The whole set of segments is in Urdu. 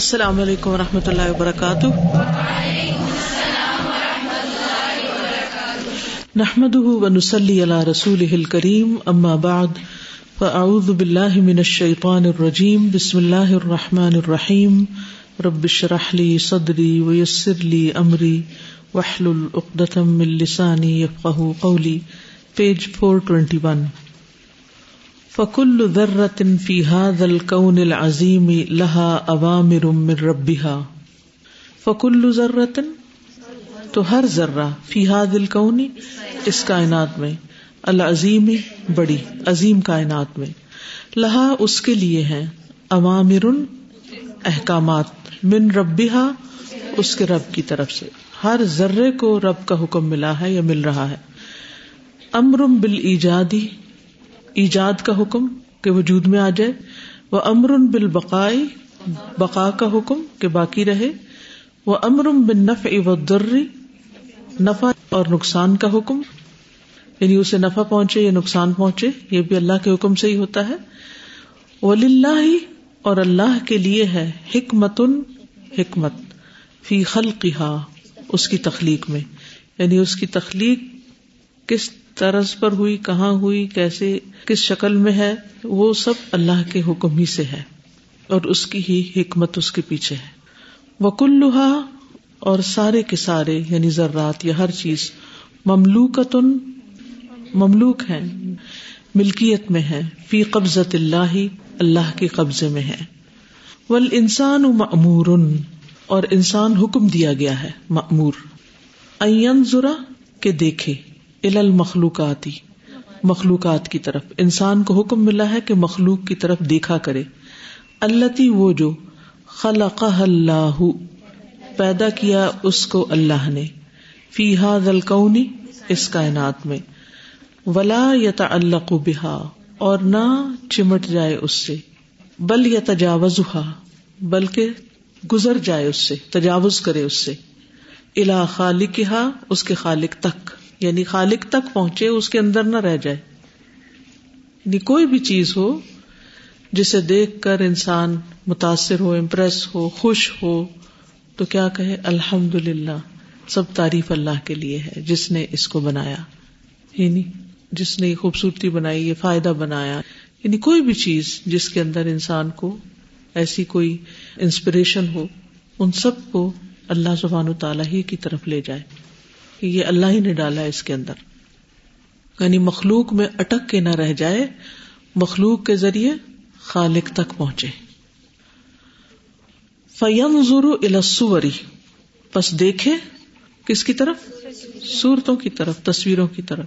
السلام علیکم و رحمۃ اللہ وبرکاتہ۔ نحمد ونسلی علی رسول کریم اما بعد، فاعوذ باللہ من الشیطان الرجیم، بسم اللہ الرحمٰن الرحیم۔ ربش رحلی صدری ویسر لی امری وحل العقدم السانی یفقہ قولی۔ Page four twenty one. فکل ذرت فی هذا الكون العظیم لها اوامر من ربها فکل ذرت تو ہر ذرہ فی هذا الكون اس کائنات میں، العظیم بڑی، عظیم کائنات میں۔ لہا اس کے لیے ہیں اوامر احکامات من ربها اس کے رب کی طرف سے۔ ہر ذرے کو رب کا حکم ملا ہے یا مل رہا ہے۔ امرم بال ایجادی ایجاد کا حکم کہ وجود میں آ جائے وہ امر بال بقائی بقا کا حکم کہ باقی رہے وہ امرم بن نف و درری نفع اور نقصان کا حکم یعنی اسے نفع پہنچے یا نقصان پہنچے، یہ بھی اللہ کے حکم سے ہی ہوتا ہے۔ ولی اللہ اور اللہ کے لیے ہے حکمت حکمت، فی خلقہا، اس کی تخلیق میں۔ یعنی اس کی تخلیق کس طرز پر ہوئی، کہاں ہوئی، کیسے، کس شکل میں ہے، وہ سب اللہ کے حکم ہی سے ہے اور اس کی ہی حکمت اس کے پیچھے ہے۔ وکلوہا اور سارے کے سارے یعنی ذرات یا ہر چیز، مملوکتن، مملوک ہے ملکیت میں ہے فی قبضت اللہ اللہ کے قبضے میں ہے ول انسان معمور اور انسان حکم دیا گیا ہے معمور ذرا کے دیکھے۔ ال المخلوقاتی مخلوقات کی طرف۔ انسان کو حکم ملا ہے کہ مخلوق کی طرف دیکھا کرے۔ اللہ وہ جو خلق اللہ، پیدا کیا اس کو اللہ نے۔ فی حاد القونی اس کائنات میں۔ ولا یا اللہ بحا اور نہ چمٹ جائے اس سے۔ بل یا تجاوز بلکہ گزر جائے اس سے، تجاوز کرے اس سے۔ الا خالق اس کے خالق تک۔ یعنی خالق تک پہنچے، اس کے اندر نہ رہ جائے۔ یعنی کوئی بھی چیز ہو جسے دیکھ کر انسان متاثر ہو امپریس ہو، خوش ہو، تو کیا کہے؟ الحمد للہ سب تعریف اللہ کے لیے ہے، جس نے اس کو بنایا۔ یعنی جس نے خوبصورتی بنائی، یہ فائدہ بنایا۔ یعنی کوئی بھی چیز جس کے اندر انسان کو ایسی کوئی انسپریشن ہو، ان سب کو اللہ سبحان و تعالیٰ ہی کی طرف لے جائے۔ کہ یہ اللہ ہی نے ڈالا ہے اس کے اندر۔ یعنی مخلوق میں اٹک کے نہ رہ جائے، مخلوق کے ذریعے خالق تک پہنچے۔ فیم ضرو السوری بس دیکھے کس کی طرف؟ صورتوں کی طرف، تصویروں کی طرف۔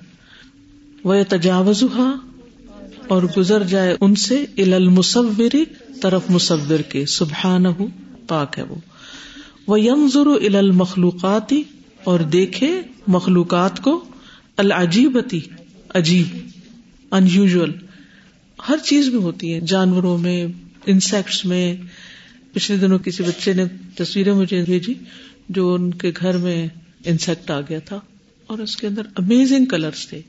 وہ تجاوز اور گزر جائے ان سے ال المصوری طرف مصور کے۔ سبحان پاک ہے وہ۔ یم ضرو ال المخلوقاتی اور دیکھے مخلوقات کو العجیبتی، عجیب ان یوژل ہر چیز میں ہوتی ہے۔ جانوروں میں انسیکٹس میں۔ پچھلے دنوں کسی بچے نے تصویریں مجھے بھیجی جو ان کے گھر میں انسیکٹ آ گیا تھا اور اس کے اندر امیزنگ کلرس تھے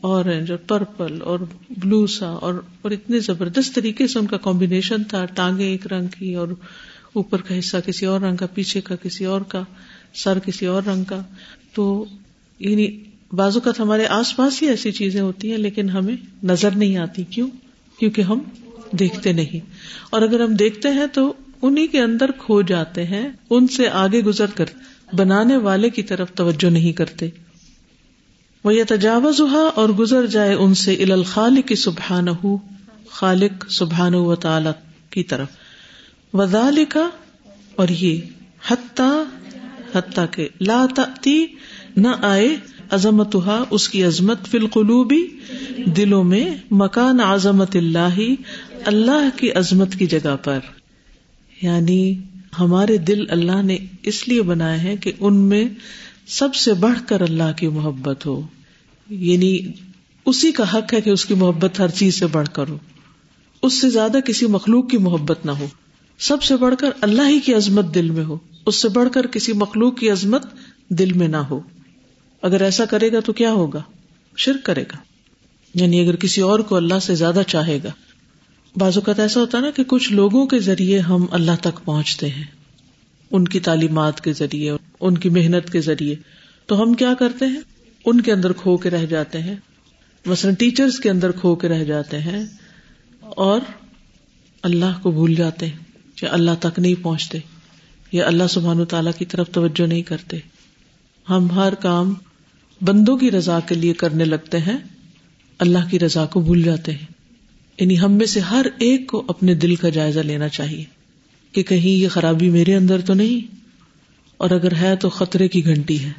اورنج اور پرپل اور بلو سا اور اور اتنے زبردست طریقے سے ان کا کمبینیشن تھا، ٹانگیں ایک رنگ کی اور اوپر کا حصہ کسی اور رنگ کا، پیچھے کا کسی اور کا۔ سر کسی اور رنگ کا، تو یعنی بازو کا ہمارے آس پاس ہی ایسی چیزیں ہوتی ہیں، لیکن ہمیں نظر نہیں آتی۔ کیوں؟ کیونکہ ہم دیکھتے نہیں۔ اور اگر ہم دیکھتے ہیں تو انہیں کے اندر کھو جاتے ہیں، ان سے آگے گزر کر بنانے والے کی طرف توجہ نہیں کرتے۔ وہ یہ تجاوز ہوا اور گزر جائے ان سے ال الخال کی سبحان ہو خالق سبحان و تعالی کی طرف۔ وزال کا اور یہ حتیٰ حتیٰ کہ لا تأتی نہ آئے عظمت اس کی عظمت فی القلوبی دلوں میں مکان عظمت اللہ اللہ کی عظمت کی جگہ پر۔ یعنی ہمارے دل اللہ نے اس لیے بنائے ہیں کہ ان میں سب سے بڑھ کر اللہ کی محبت ہو۔ یعنی اسی کا حق ہے کہ اس کی محبت ہر چیز سے بڑھ کر ہو۔ اس سے زیادہ کسی مخلوق کی محبت نہ ہو۔ سب سے بڑھ کر اللہ ہی کی عظمت دل میں ہو۔ اس سے بڑھ کر کسی مخلوق کی عظمت دل میں نہ ہو۔ اگر ایسا کرے گا تو کیا ہوگا؟ شرک کرے گا۔ یعنی اگر کسی اور کو اللہ سے زیادہ چاہے گا۔ بعض اوقات ایسا ہوتا ہے نا کہ کچھ لوگوں کے ذریعے ہم اللہ تک پہنچتے ہیں۔ ان کی تعلیمات کے ذریعے، ان کی محنت کے ذریعے۔ تو ہم کیا کرتے ہیں؟ ان کے اندر کھو کے رہ جاتے ہیں۔ مثلاً ٹیچرس کے اندر کھو کے رہ جاتے ہیں اور اللہ کو بھول جاتے ہیں۔ یا اللہ تک نہیں پہنچتے، یا اللہ سبحان و تعالیٰ کی طرف توجہ نہیں کرتے۔ ہم ہر کام بندوں کی رضا کے لیے کرنے لگتے ہیں، اللہ کی رضا کو بھول جاتے ہیں۔ یعنی ہم میں سے ہر ایک کو اپنے دل کا جائزہ لینا چاہیے کہ کہیں یہ خرابی میرے اندر تو نہیں، اور اگر ہے تو خطرے کی گھنٹی ہے،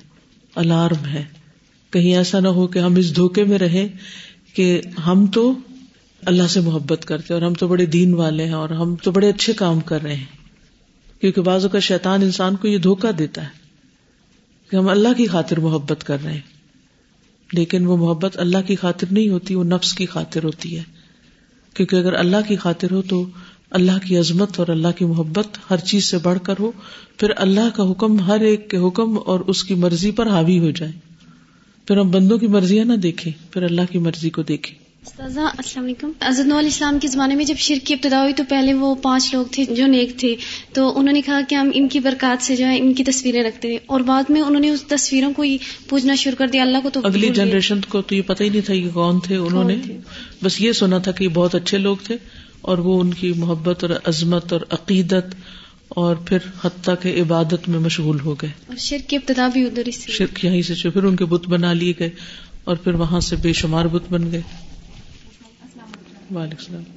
الارم ہے۔ کہیں ایسا نہ ہو کہ ہم اس دھوکے میں رہے کہ ہم تو اللہ سے محبت کرتے اور ہم تو بڑے دین والے ہیں اور ہم تو بڑے اچھے کام کر رہے ہیں۔ کیونکہ بعضوں کا شیطان انسان کو یہ دھوکا دیتا ہے کہ ہم اللہ کی خاطر محبت کر رہے ہیں۔ لیکن وہ محبت اللہ کی خاطر نہیں ہوتی، وہ نفس کی خاطر ہوتی ہے۔ کیونکہ اگر اللہ کی خاطر ہو تو اللہ کی عظمت اور اللہ کی محبت ہر چیز سے بڑھ کر ہو، پھر اللہ کا حکم ہر ایک کے حکم اور اس کی مرضی پر حاوی ہو جائے۔ پھر ہم بندوں کی مرضیاں نہ دیکھیں، پھر اللہ کی مرضی کو دیکھیں۔ السلام علیکم۔ عزد اسلام کے زمانے میں جب شرک کی ابتدا ہوئی تو پہلے وہ پانچ لوگ تھے جو نیک تھے۔ تو انہوں نے کہا کہ ہم ان کی برکات سے جو ہے ان کی تصویریں رکھتے تھے اور بعد میں انہوں نے اس تصویروں کو ہی پوجنا شروع کر دیا۔ اللہ کو تو اگلی جنریشن کو تو یہ پتہ ہی نہیں تھا کہ کون تھے انہوں نے۔ بس یہ سنا تھا کہ یہ بہت اچھے لوگ تھے اور وہ ان کی محبت اور عظمت اور عقیدت اور پھر حتیٰ کے عبادت میں مشغول ہو گئے۔ اور شرک کی ابتدا بھی ادھر شرک یہیں سے پھر ان کے بت بنا لیے گئے اور پھر وہاں سے بے شمار بت بن گئے۔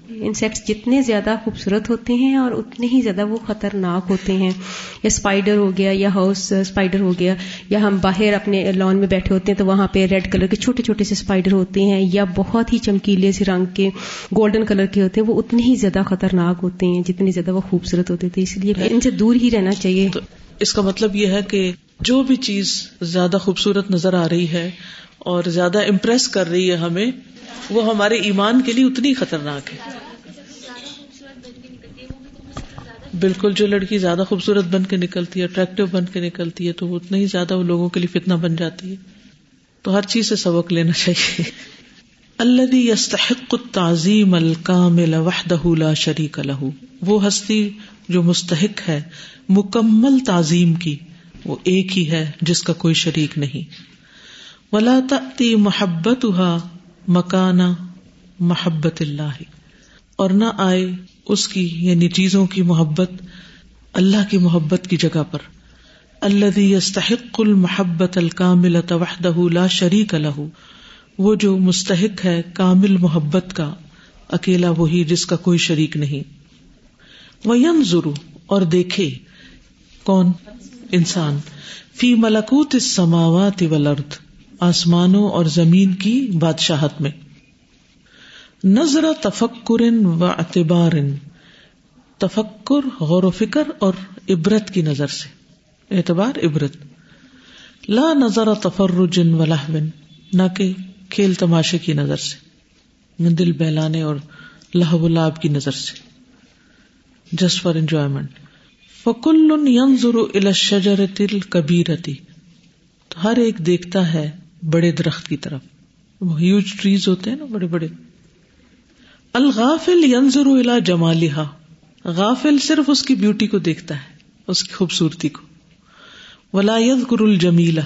انسیکٹس جتنے زیادہ خوبصورت ہوتے ہیں اور اتنے ہی زیادہ وہ خطرناک ہوتے ہیں۔ یا اسپائڈر ہو گیا یا ہاؤس اسپائڈر ہو گیا یا ہم باہر اپنے لان میں بیٹھے ہوتے ہیں تو وہاں پہ ریڈ کلر کے چھوٹے چھوٹے سے اسپائڈر ہوتے ہیں یا بہت ہی چمکیلے سے رنگ کے گولڈن کلر کے ہوتے ہیں وہ اتنے ہی زیادہ خطرناک ہوتے ہیں جتنے زیادہ وہ خوبصورت ہوتے تھے۔ اس لیے ان سے دور ہی رہنا چاہیے۔ اس کا مطلب یہ ہے کہ جو بھی چیز زیادہ خوبصورت نظر آ رہی ہے اور زیادہ امپریس کر رہی ہے ہمیں وہ ہمارے ایمان کے لیے اتنی خطرناک ہے۔ بالکل جو لڑکی زیادہ خوبصورت بن کے نکلتی ہے اٹریکٹو بن کے نکلتی ہے، تو اتنا ہی زیادہ وہ لوگوں کے لیے فتنا بن جاتی ہے۔ تو ہر چیز سے سبق لینا چاہیے۔ اللہ یستحق تعظیم الکام وحدہ لا شریک لہو وہ ہستی جو مستحق ہے، مکمل تعظیم کی، وہ ایک ہی ہے جس کا کوئی شریک نہیں۔ ولا تی محبت مکانا محبت اللہ۔ اور نہ آئے اس کی یعنی چیزوں کی محبت اللہ کی محبت کی جگہ پر۔ اللہ یستحق المحبت الکامل وحدہ لا شریک الح وہ جو مستحق ہے کامل محبت کا، اکیلا وہی جس کا کوئی شریک نہیں۔ وہ یم ضرو اور دیکھے کون؟ انسان۔ فی ملکوت اس سماوات ولرد آسمانوں اور زمین کی بادشاہت میں۔ نظر تفکر و اعتبار تفکر، غور و فکر اور عبرت کی نظر سے۔ اعتبار، عبرت۔ لا نظر تفرج و لہون نہ کہ کھیل تماشے کی نظر سے۔ دل بہلانے اور لہو لاب کی نظر سے۔ جسٹ فار انجوائمنٹ فکل ینظر الى الشجرة الكبیرتی ہر ایک دیکھتا ہے بڑے درخت کی طرف۔ ہیوج ٹریز ہوتے ہیں نا بڑے بڑے۔ الغافل ینظر الى جمالہا غافل صرف اس کی بیوٹی کو دیکھتا ہے، اس کی خوبصورتی کو۔ ولا یذکر الجمیلہ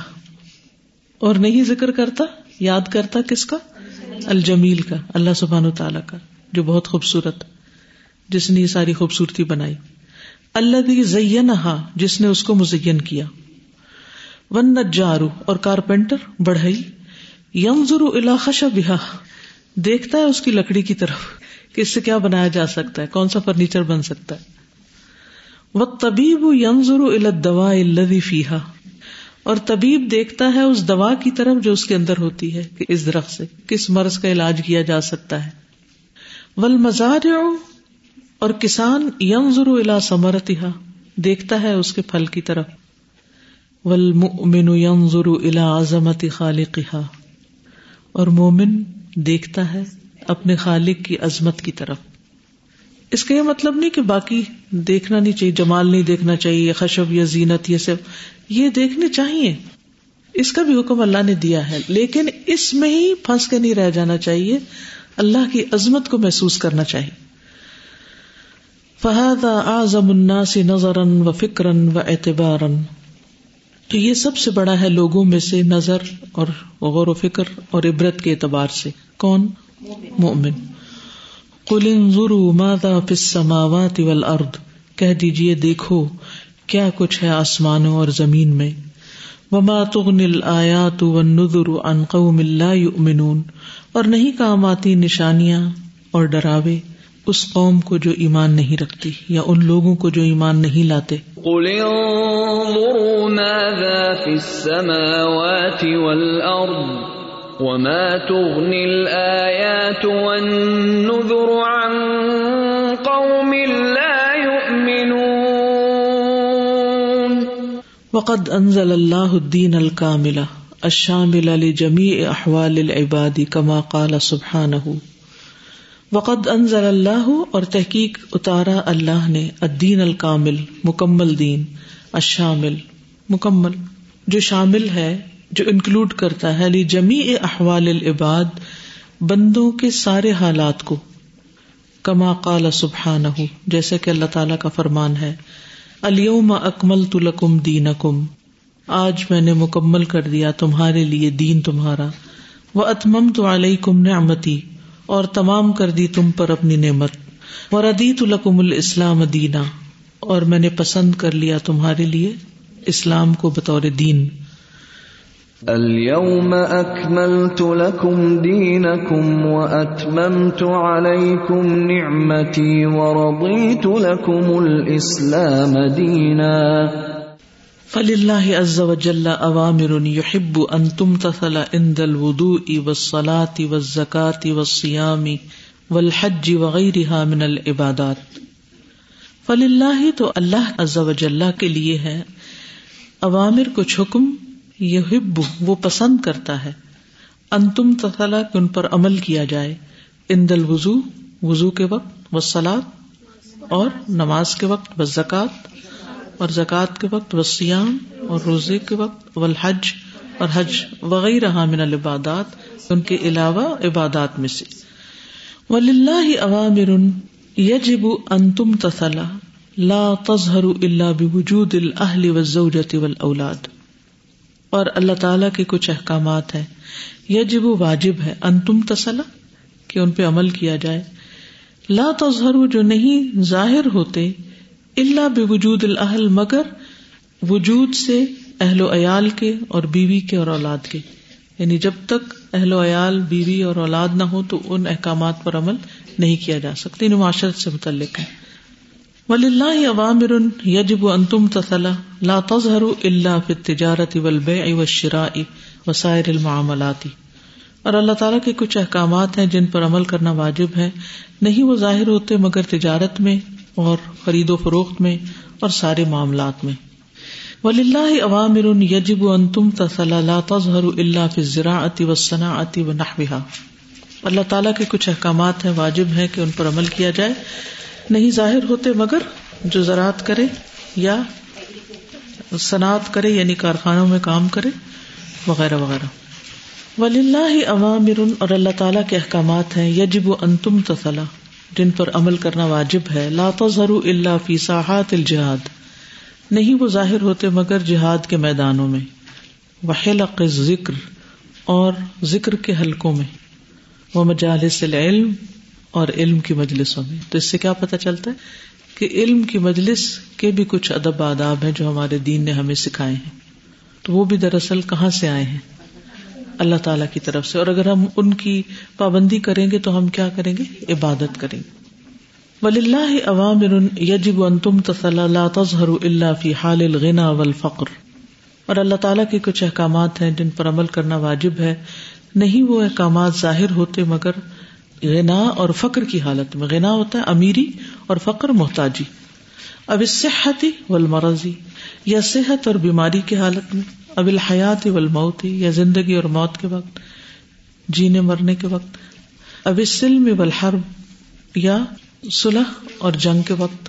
اور نہیں ذکر کرتا، یاد کرتا کس کا؟ الجمیل کا، اللہ سبحان تعالی کا، جو بہت خوبصورت، جس نے یہ ساری خوبصورتی بنائی۔ اللہ زینہا جس نے اس کو مزین کیا۔ ون نجارو اور کارپینٹر بڑھئی ینظر الى خشبہا، دیکھتا ہے اس کی لکڑی کی طرف کہ اس سے کیا بنایا جا سکتا ہے، کون سا فرنیچر بن سکتا ہے۔ وہ طبیب ینظر دوا فیحا اور طبیب دیکھتا ہے اس دوا کی طرف جو اس کے اندر ہوتی ہے کہ اس درخت سے کس مرض کا علاج کیا جا سکتا ہے۔ ول مزار اور کسان ینظر الا سمرتہ دیکھتا ہے اس کے پھل کی طرف۔ ول مین ینظر الا عظمت خالقہ اور مومن دیکھتا ہے اپنے خالق کی عظمت کی طرف۔ اس کا یہ مطلب نہیں کہ باقی دیکھنا نہیں چاہیے، جمال نہیں دیکھنا چاہیے خشب یا زینت یہ سب یہ دیکھنے چاہیے۔ اس کا بھی حکم اللہ نے دیا ہے، لیکن اس میں ہی پھنس کے نہیں رہ جانا چاہیے، اللہ کی عظمت کو محسوس کرنا چاہیے۔ فہد اعظم الناس نظرا و فکرن و اعتبارا تو یہ سب سے بڑا ہے لوگوں میں سے نظر اور غور و فکر اور عبرت کے اعتبار سے۔ کون؟ مومن۔ قل انظروا ماذا في السماوات والارض۔ کہہ دیجیے، دیکھو، کیا کچھ ہے آسمانوں اور زمین میں۔ وما تغنی الآیات والنذر عن قوم لا يؤمنون اور نہیں کام آتی نشانیاں اور ڈراوے۔ اس قوم کو جو ایمان نہیں رکھتی یا ان لوگوں کو جو ایمان نہیں لاتے۔ قل انظروا ماذا في السماوات والأرض وما تغني الآيات والنذر عن قوم لا يؤمنون۔ وقد انزل اللہ الدین الکامل الشامل لجمیع احوال العباد كما قال سبحانه۔ وقد انزل اللہ اور تحقیق اتارا اللہ نے الدین الکامل، مکمل دین، الشامل، مکمل، جو شامل ہے، جو انکلوڈ کرتا ہے، لی جمی احوال العباد، بندوں کے سارے حالات کو۔ کما قال سبحان جیسے کہ اللہ تعالیٰ کا فرمان ہے اليوم اکمل تلکم دین اکم آج میں نے مکمل کر دیا تمہارے لیے دین تمہارا وہ اتمم تو علیہ کم نعمتی۔ اور تمام کر دی تم پر اپنی نعمت۔ اور ادیت القم الاسلام دینا اور میں نے پسند کر لیا تمہارے لیے اسلام کو بطور دین۔ اليوم اكملت لكم دينكم واتممت عليكم نعمتي ورضيت لكم الاسلام دينا فلله عز وجل اوامر يحب ان تمتثل عند الوضوء والصلاه والزكاه والصيام والحج وغيرها من العبادات فلله تو اللہ عز وجل کے لیے ہے۔ اوامر کچھ حکم یحب، وہ پسند کرتا ہے۔ انتم تثلا کہ ان پر عمل کیا جائے۔ ان دل وضو کے وقت و سلاد اور نماز کے وقت و زکوٰۃ اور زکوٰۃ کے وقت و سیام اور روزے کے وقت و الحج اور حج وغیرہ من العبادات، ان کے علاوہ عبادات میں سے۔ ولی اللہ عوامر یجب انتم تثلا لا تظہر اللہ بوجود الاہل والزوجة والاولاد اور اللہ تعالی کے کچھ احکامات ہیں۔ یجب واجب ہے انتم تسلا کہ ان پہ عمل کیا جائے۔ لا تظہر جو نہیں، ظاہر ہوتے اللہ بوجود الاہل مگر وجود سے اہل و عیال کے اور بیوی کے اور اولاد کے۔ یعنی جب تک اہل و عیال، بیوی اور اولاد نہ ہو تو ان احکامات پر عمل نہیں کیا جا سکتی یعنی معاشرت سے متعلق ہے۔ ولی اللہ عوامر یجب انتم تسلا لا تظہر اللہ فی تجارت والبیع والشراء وسائر المعاملاتی اور اللہ تعالیٰ کے کچھ احکامات ہیں جن پر عمل کرنا واجب ہے۔ نہیں وہ ظاہر ہوتے مگر تجارت میں اور خرید و فروخت میں اور سارے معاملات میں۔ ولی اللہ عوامر یجب انتم تسلا لا تظہر اللہ فی الزراعت والصناعت ونحوها۔ اللہ تعالیٰ کے کچھ احکامات ہیں، واجب ہے کہ ان پر عمل کیا جائے۔ نہیں ظاہر ہوتے مگر جو زراعت کرے یا صنعت کرے یعنی کارخانوں میں کام کرے، وغیرہ وغیرہ۔ ولی اللہ عوامر اور اللہ تعالیٰ کے احکامات ہیں یجب و انتم تسلا جن پر عمل کرنا واجب ہے۔ لا تظہر اللہ فی ساحات الجہاد۔ نہیں، وہ ظاہر ہوتے مگر جہاد کے میدانوں میں۔ وحلق ذکر اور ذکر کے حلقوں میں۔ وہ مجالس العلم اور علم کی مجلسوں میں۔ تو اس سے کیا پتا چلتا ہے کہ علم کی مجلس کے بھی کچھ ادب آداب ہیں جو ہمارے دین نے ہمیں سکھائے ہیں۔ تو وہ بھی دراصل کہاں سے آئے ہیں؟ اللہ تعالی کی طرف سے اور اگر ہم ان کی پابندی کریں گے تو ہم کیا کریں گے؟ عبادت کریں گے۔ ولی اللہ عوامر یجب انتم لا تظہر اللہ فی حال الغنا والفقر۔ اور اللہ تعالیٰ کے کچھ احکامات ہیں جن پر عمل کرنا واجب ہے۔ نہیں وہ احکامات ظاہر ہوتے مگر غنا اور فقر کی حالت میں۔ غنا ہوتا ہے امیری اور فقر محتاجی۔ اب اس صحتی والمرضی یا صحت اور بیماری کی حالت میں۔ اب الحیات والموت یا زندگی اور موت کے وقت، جینے مرنے کے وقت، اب السلم والحرب یا صلح اور جنگ کے وقت۔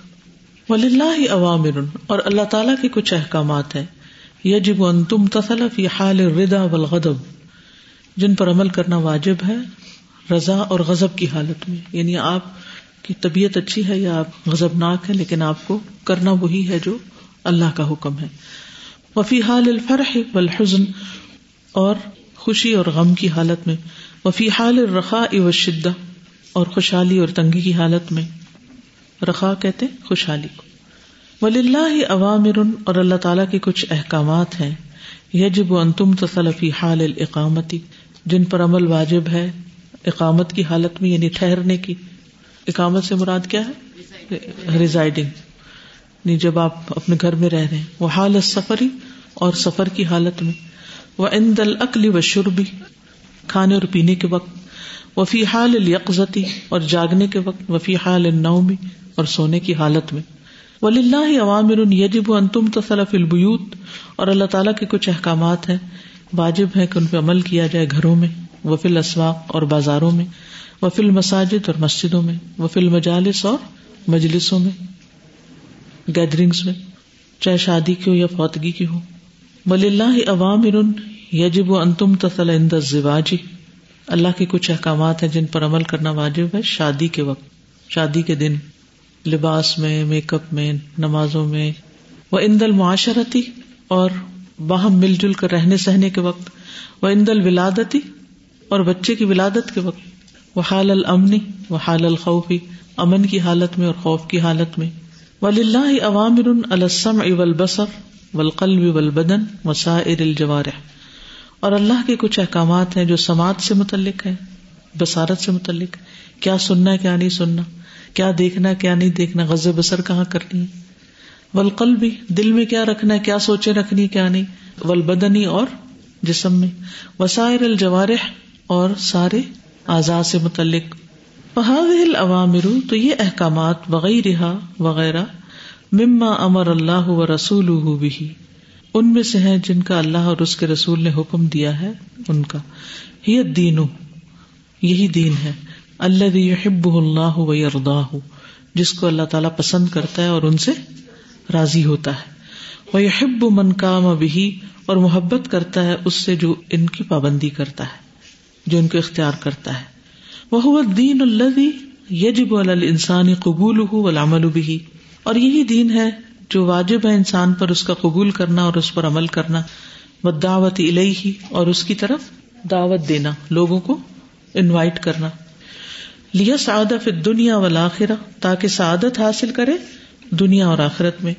ولی اللہ عوامر اور اللہ تعالیٰ کے کچھ احکامات ہیں۔ یجب ان تم تسل فی حال الردا والغضب، جن پر عمل کرنا واجب ہے رضا اور غضب کی حالت میں۔ یعنی آپ کہ طبیعت اچھی ہے یا آپ غزبناک ہے لیکن آپ کو کرنا وہی ہے جو اللہ کا حکم ہے۔ وفی حال الفرح والحزن اور خوشی اور غم کی حالت میں وفی حال الرخاء والشدہ اور خوشحالی اور تنگی کی حالت میں۔ رخا کہتے خوشحالی کو۔ ولی اللہ عوامر اور اللہ تعالیٰ کے کچھ احکامات ہیں۔ یجب ان تم تصلفی حال الاقامتی جن پر عمل واجب ہے اقامت کی حالت میں یعنی ٹھہرنے کی۔ اقامت سے مراد کیا ہے؟ ریزائڈنگ نہیں جب آپ اپنے گھر میں رہ رہے ہیں۔ وہ حال سفری اور سفر کی حالت میں۔ وہ ان دل اکلی و شربی کھانے اور پینے کے وقت۔ وفی حال الیقزتی اور جاگنے کے وقت۔ وفی حال النومی اور سونے کی حالت میں۔ ولی اللہ عوامر یجب ان تم تصلف البیوت اور اللہ تعالیٰ کے کچھ احکامات ہیں۔ واجب ہے کہ ان پہ عمل کیا جائے گھروں میں۔ وفیل اسواق اور بازاروں میں۔ وفیل مساجد اور مسجدوں میں۔ وفیل مجالس اور مجلسوں میں۔ گیدرنگس میں، چاہے شادی کی ہو یا فوتگی کی ہو۔ ولی اللہ عوام یجب و انتم تسل اند زواجی اللہ کے کچھ احکامات ہیں جن پر عمل کرنا واجب ہے شادی کے وقت، شادی کے دن، لباس میں میک اپ میں، نمازوں میں۔ وہ اندل معاشرتی اور باہم مل جل کر رہنے سہنے کے وقت۔ وہ اندل ولادتی اور بچے کی ولادت کے وقت۔ وہ حال المنی وہ حال الخوفی امن کی حالت میں اور خوف کی حالت میں۔ ولی اللہ عوامر السم اول بصر ولقلب ولبدن وسائر الجوار اور اللہ کے کچھ احکامات ہیں جو سماعت سے متعلق ہے بصارت سے متعلق۔ کیا سننا ہے، کیا نہیں سننا؟ کیا دیکھنا کیا نہیں دیکھنا؟ غز بسر کہاں کرنی ہے ولقل بھی دل میں کیا رکھنا ہے، کیا سوچے رکھنی کیا نہیں؟ ول بدنی اور جسم میں۔ وسائر الجوارح اور سارے آزاد سے متعلق۔ فہاد عوامر تو یہ احکامات وغیرہ وغیرہ مما امر اللہ و رسول بھی ان میں سے ہیں جن کا اللہ اور اس کے رسول نے حکم دیا ہے، ان کا۔ یہ دین یہی دین ہے۔ اللہ یحب اللہ و اردا جس کو اللہ تعالیٰ پسند کرتا ہے اور ان سے راضی ہوتا ہے۔ وہ یحب من کام بھی اور محبت کرتا ہے اس سے جو ان کی پابندی کرتا ہے، جو ان کو اختیار کرتا ہے۔ وہ دین اللہ یجب الانسانی قبول ہو اور یہی دین ہے جو واجب ہے انسان پر اس کا قبول کرنا اور اس پر عمل کرنا. وہ دعوت الہی اور اس کی طرف دعوت دینا، لوگوں کو انوائٹ کرنا. لیا سعادت دنیا والآخرہ، تاکہ سعادت حاصل کرے دنیا اور آخرت میں.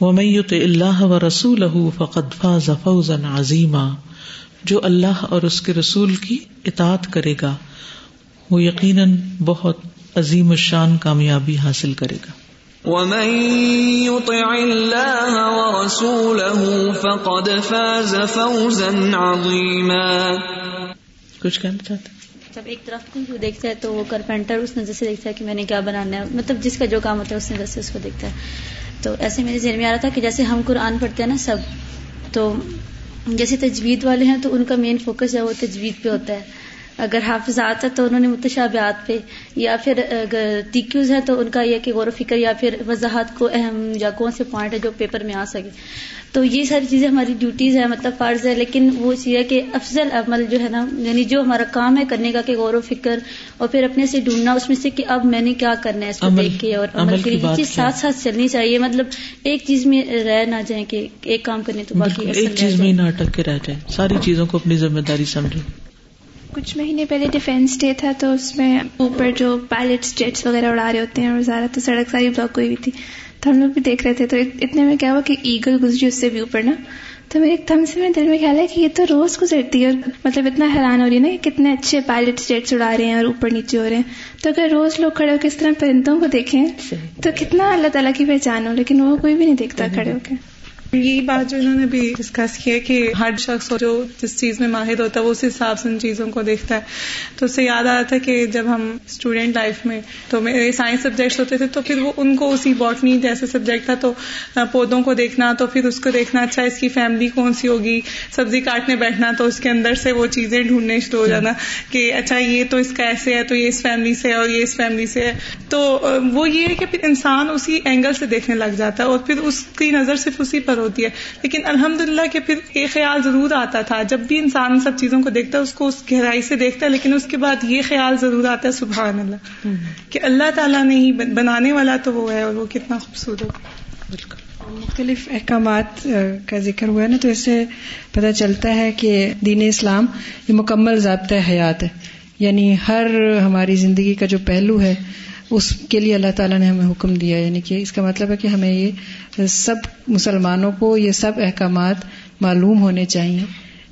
ومیت اللہ و رسول فقد فاز فوزا عظیما جو اللہ اور اس کے رسول کی اطاعت کرے گا۔ وہ یقیناً بہت عظیم الشان کامیابی حاصل کرے گا۔ ومن يطع الله ورسوله فقد فاز فوزا عظيما۔ کچھ کہنا چاہتے جب ایک طرف کو دیکھتا ہے تو وہ کارپینٹر اس نظر سے دیکھتا ہے کہ میں نے کیا بنانا ہے۔ مطلب جس کا جو کام ہوتا ہے اس نظر سے اس کو دیکھتا ہے۔ تو ایسے میرے ذہن میں آ رہا تھا کہ جیسے ہم قرآن پڑھتے ہیں نا سب تو جیسے تجوید والے ہیں تو ان کا مین فوکس ہے وہ تجوید پہ ہوتا ہے۔ اگر حافظات ہے تو انہوں نے متشابہات پہ یا پھر اگر ٹیکیوز ہے تو ان کا یہ کہ غور و فکر یا پھر وضاحت کو اہم یا کون سے پوائنٹ ہے جو پیپر میں آ سکے۔ تو یہ ساری چیزیں ہماری ڈیوٹیز ہے مطلب فرض ہے لیکن وہ چیز ہے کہ افضل عمل جو ہے نا یعنی جو ہمارا کام ہے کرنے کا کہ غور و فکر اور پھر اپنے سے ڈھونڈنا اس میں سے کہ اب میں نے کیا کرنا ہے اس کو دیکھ کے اور عمل کے لیے۔ چیز ساتھ ساتھ چلنی چاہیے مطلب ایک چیز میں رہ نہ جائیں کہ ایک کام کرنے تو باقی ایک چیز میں نہ اٹک کے رہ جائیں۔ ساری چیزوں کو اپنی ذمہ داری سمجھیں کچھ مہینے پہلے ڈیفینس ڈے تھا تو اس میں اوپر جو پائلٹ جیٹس وغیرہ اڑا رہے ہوتے ہیں اور زیادہ تو سڑک ساری بلاک ہوئی ہوئی تھی تو ہم لوگ بھی دیکھ رہے تھے۔ تو اتنے میں کیا ہوا کہ ایگل گزری اس سے بھی اوپر نا۔ تو میرے ایک دم سے میرے دل میں خیال ہے کہ یہ تو روز گزرتی ہے مطلب اتنا حیران ہو رہی ہے نا کہ کتنے اچھے پائلٹ جیٹس اڑا رہے ہیں اور اوپر نیچے ہو رہے ہیں۔ تو اگر روز لوگ کھڑے ہو کے اس طرح پرندوں کو دیکھیں تو کتنا اللہ تعالیٰ کی پہچان ہو لیکن وہ کوئی بھی نہیں دیکھتا کھڑے ہو کے۔ یہی بات جو انہوں نے بھی ڈسکس کی ہے کہ ہر شخص جو جس چیز میں ماہر ہوتا ہے وہ اس حساب سے ان چیزوں کو دیکھتا ہے۔ تو اس سے یاد آ رہا تھا کہ جب ہم اسٹوڈینٹ لائف میں تو میرے سائنس سبجیکٹس ہوتے تھے تو پھر وہ ان کو اسی باٹنی جیسے سبجیکٹ تھا تو پودوں کو دیکھنا تو پھر اس کو دیکھنا اچھا اس کی فیملی کون سی ہوگی سبزی کاٹنے بیٹھنا تو اس کے اندر سے وہ چیزیں ڈھونڈنے شروع ہو جانا کہ اچھا یہ تو اس کا ایسے ہے تو یہ اس فیملی سے ہے اور یہ اس فیملی سے ہے۔ تو وہ یہ ہے کہ پھر انسان اسی اینگل سے دیکھنے لگ جاتا ہے اور پھر اس کی نظر صرف اسی پر ہوتی ہے۔ لیکن الحمد للہ کہ پھر ایک خیال ضرور آتا تھا۔ جب بھی انسان ان سب چیزوں کو دیکھتا ہے اس کو اس گہرائی سے دیکھتا ہے لیکن اس کے بعد یہ خیال ضرور آتا ہے سبحان اللہ کہ اللہ تعالیٰ نے ہی بنانے والا تو وہ ہے اور وہ کتنا خوبصورت۔ بالکل۔ مختلف احکامات کا ذکر ہوا ہے نا تو اس سے پتہ چلتا ہے کہ دین اسلام یہ مکمل ضابطۂ حیات ہے۔ یعنی ہر ہماری زندگی کا جو پہلو ہے اس کے لیے اللہ تعالیٰ نے ہمیں حکم دیا یعنی کہ اس کا مطلب ہے کہ ہمیں یہ سب مسلمانوں کو یہ سب احکامات معلوم ہونے چاہیے۔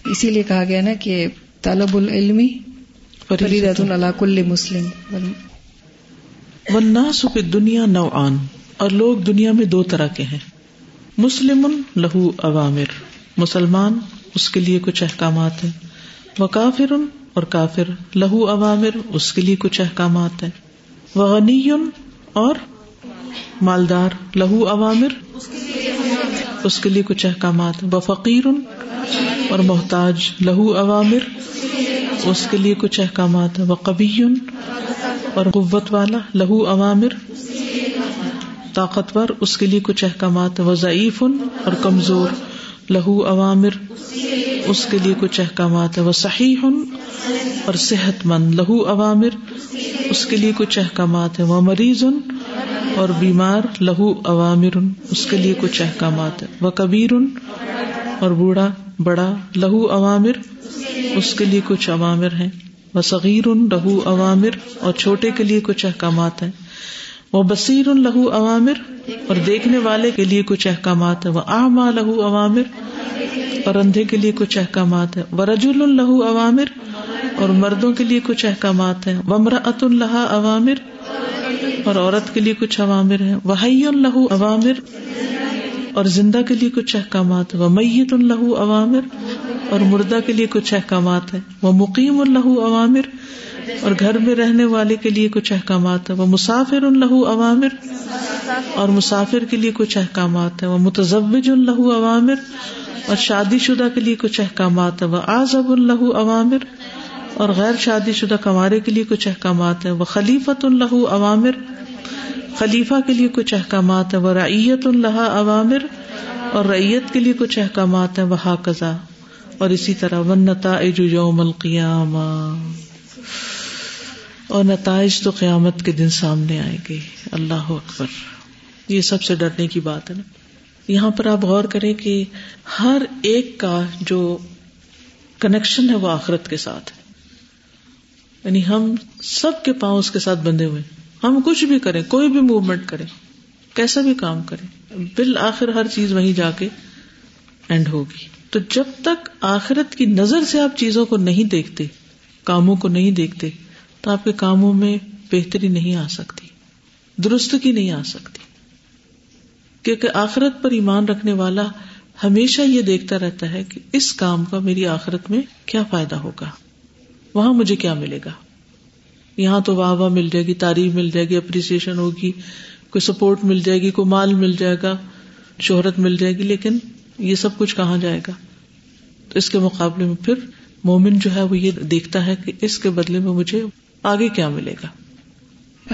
اسی لیے کہا گیا نا کہ طالب العلمی فریدت اللہ کل مسلم۔ والناس فی دنیا نوعان، اور لوگ دنیا میں دو طرح کے ہیں۔ مسلم لہو عوامر مسلمان اس کے لیے کچھ احکامات ہیں۔ وہ کافر اور کافر لہو عوامر اس کے لیے کچھ احکامات ہیں۔ وہ غنی اور مالدار، لہو عوامر، اس کے لیے کچھ احکامات ہیں فقیر اور محتاج، لہو عوامر، اس کے لیے کچھ احکامات ہیں اور قوت والا، لہو عوامر، طاقتور، اس کے لیے کچھ احکامات وہ ضعیف اور کمزور۔ لہو عوامر اس کے لیے کچھ احکامات وہ صحیح ہن اور صحت مند۔ لہو عوامر اس کے لیے کچھ احکامات ہیں۔ وہ مریض اور بیمار۔ لہو عوامر اس کے لیے کچھ احکامات ہے وہ کبیر ان اور بوڑھا، بڑا۔ لہو عوامر اس کے لیے کچھ عوامر ہیں۔ وہ صغیر ان لہو عوامر اور چھوٹے کے لیے کچھ احکامات ہیں۔ وہ بصیر لہو عوامر اور دیکھنے والے کے لیے کچھ احکامات ہے وہ آما لہو عوامر اور اندھے کے لیے کچھ احکامات ہے وہ رجول الہو عوامر اور مردوں کے لیے کچھ احکامات ہیں۔ ومراۃ اللہ عوامر اور عورت کے لیے کچھ عوامر ہیں۔ وہ حی عوامر اور زندہ کے لیے کچھ احکامات وہ میت اللہ عوامر اور مردہ کے لیے کچھ احکامات ہیں وہ مقیم اللہ عوامر اور گھر میں رہنے والے کے لیے کچھ احکامات ہیں وہ مسافر اللہ عوامر اور مسافر کے لیے کچھ احکامات ہیں وہ متضوج اللہ عوامر اور شادی شدہ کے لیے کچھ احکامات ہیں وہ آزب اللہ عوامر اور غیر شادی شدہ کمارے کے لیے کچھ احکامات ہیں وہ خلیفت اللہ عوامر خلیفہ کے لیے کچھ احکامات ہیں وہ رعیت اللہ عوامر اور ریت کے لیے کچھ احکامات ہیں وہ حاقزہ اور اسی طرح ون نتائج یوم القیامہ اور نتائج تو قیامت کے دن سامنے آئے گی اللہ اکبر۔ یہ سب سے ڈرنے کی بات ہے نا۔ یہاں پر آپ غور کریں کہ ہر ایک کا جو کنیکشن ہے وہ آخرت کے ساتھ ہے۔ یعنی ہم سب کے پاؤں اس کے ساتھ بندھے ہوئے۔ ہم کچھ بھی کریں، کوئی بھی موومنٹ کریں، کیسا بھی کام کریں، بالآخر ہر چیز وہیں جا کے اینڈ ہوگی۔ تو جب تک آخرت کی نظر سے آپ چیزوں کو نہیں دیکھتے، کاموں کو نہیں دیکھتے، تو آپ کے کاموں میں بہتری نہیں آ سکتی درستگی نہیں آ سکتی۔ کیونکہ آخرت پر ایمان رکھنے والا ہمیشہ یہ دیکھتا رہتا ہے کہ اس کام کا میری آخرت میں کیا فائدہ ہوگا، وہاں مجھے کیا ملے گا۔ یہاں تو واہ واہ مل جائے گی، تعریف مل جائے گی اپریسیشن ہوگی، کوئی سپورٹ مل جائے گی، کوئی مال مل جائے گا، شہرت مل جائے گی، لیکن یہ سب کچھ کہاں جائے گا؟ تو اس کے مقابلے میں پھر مومن جو ہے وہ یہ دیکھتا ہے کہ اس کے بدلے میں مجھے آگے کیا ملے گا؟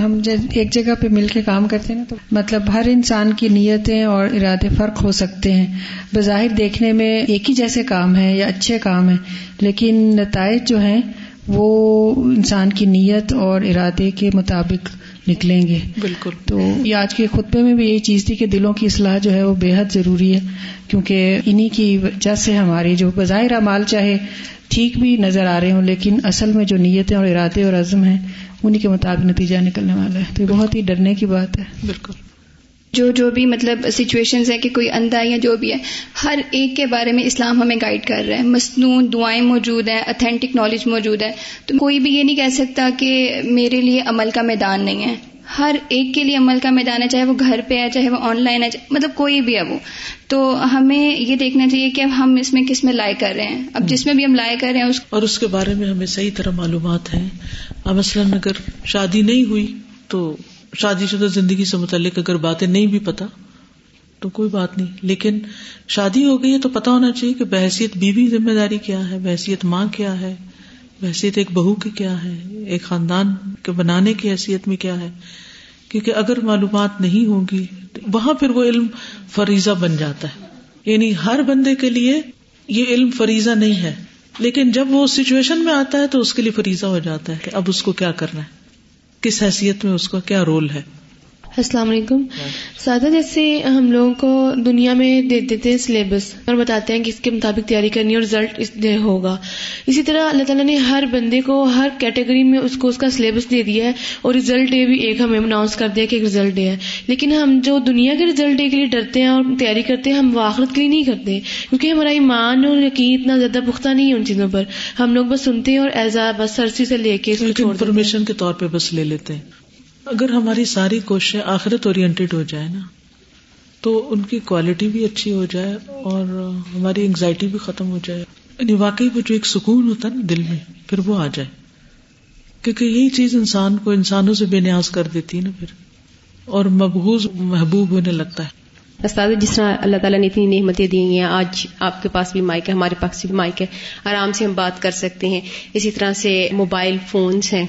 ہم جب ایک جگہ پہ مل کے کام کرتے ہیں نا تو مطلب ہر انسان کی نیتیں اور ارادے فرق ہو سکتے ہیں۔ بظاہر دیکھنے میں ایک ہی جیسے کام ہے یا اچھے کام ہے لیکن نتائج جو ہیں وہ انسان کی نیت اور ارادے کے مطابق نکلیں گے۔ بالکل۔ تو یہ آج کے خطبے میں بھی یہی چیز تھی کہ دلوں کی اصلاح جو ہے وہ بے حد ضروری ہے کیونکہ انہی کی وجہ سے ہماری جو بظاہر مال چاہے ٹھیک بھی نظر آ رہے ہوں لیکن اصل میں جو نیتیں اور ارادے اور عزم ہیں انہیں کے مطابق نتیجہ نکلنے والا ہے۔ تو یہ بہت ہی ڈرنے کی بات ہے۔ بالکل۔ جو جو بھی مطلب سچویشنز ہیں کہ کوئی اندھا یا جو بھی ہے، ہر ایک کے بارے میں اسلام ہمیں گائیڈ کر رہا ہے۔ مصنون دعائیں موجود ہیں اتھینٹک نالج موجود ہے۔ تو کوئی بھی یہ نہیں کہہ سکتا کہ میرے لیے عمل کا میدان نہیں ہے۔ ہر ایک کے لیے عمل کا میدان ہے، چاہے وہ گھر پہ ہے، چاہے وہ آن لائن ہے مطلب کوئی بھی ہے وہ۔ تو ہمیں یہ دیکھنا چاہیے کہ اب ہم اس میں کس میں لائے کر رہے ہیں۔ اب جس میں بھی ہم لائے کر رہے ہیں، اس اور اس کے بارے میں ہمیں صحیح طرح معلومات ہیں۔ اب مثلاً اگر شادی نہیں ہوئی تو شادی شدہ زندگی سے متعلق اگر باتیں نہیں بھی پتا، تو کوئی بات نہیں۔ لیکن شادی ہو گئی ہے تو پتا ہونا چاہیے کہ بحثیت بیوی ذمہ داری کیا ہے، بحثیت ماں کیا ہے، بحثیت ایک بہو کی کیا ہے، ایک خاندان کے بنانے کی حیثیت میں کیا ہے۔ کیونکہ اگر معلومات نہیں ہوگی وہاں پھر وہ علم فریضہ بن جاتا ہے۔ یعنی ہر بندے کے لیے یہ علم فریضہ نہیں ہے۔ لیکن جب وہ سچویشن میں آتا ہے تو اس کے لیے فریضہ ہو جاتا ہے کہ اب اس کو کیا کرنا ہے۔ کس حیثیت میں اس کا کیا رول ہے السلام علیکم۔ سادہ، جیسے ہم لوگوں کو دنیا میں دے دیتے ہیں سلیبس اور بتاتے ہیں کہ اس کے مطابق تیاری کرنی اور رزلٹ اس دے ہوگا۔ اسی طرح اللہ تعالیٰ نے ہر بندے کو ہر کیٹیگری میں اس کو اس کا سلیبس دے دیا ہے اور ریزلٹ ڈے بھی ایک ہمیں اناؤنس کر دیا کہ ایک ریزلٹ ڈے ہے۔ لیکن ہم جو دنیا کے ریزلٹ ڈے کے لیے ڈرتے ہیں اور تیاری کرتے ہیں، ہم واخرت کے لیے نہیں کرتے۔ کیونکہ ہمارا ایمان اور یقین اتنا زیادہ پختہ نہیں ہے ان چیزوں پر۔ ہم لوگ بس سنتے ہیں اور ایزا بس سرسی سے لے کے انفارمیشن کے طور پہ بس لے لیتے ہیں۔ اگر ہماری ساری کوششیں آخرت اورینٹیڈ ہو جائے نا، تو ان کی کوالٹی بھی اچھی ہو جائے اور ہماری انگزائٹی بھی ختم ہو جائے۔ یعنی واقعی وہ جو ایک سکون ہوتا ہے نا دل میں، پھر وہ آ جائے۔ کیونکہ یہی چیز انسان کو انسانوں سے بے نیاز کر دیتی ہے نا پھر۔ اور مبہوز محبوب ہونے لگتا ہے۔ استاد جس طرح اللہ تعالیٰ نے اتنی نعمتیں دی ہیں، آج آپ کے پاس بھی مائک ہے، ہمارے پاس بھی مائک ہے، آرام سے ہم بات کر سکتے ہیں۔ اسی طرح سے موبائل فونس ہیں۔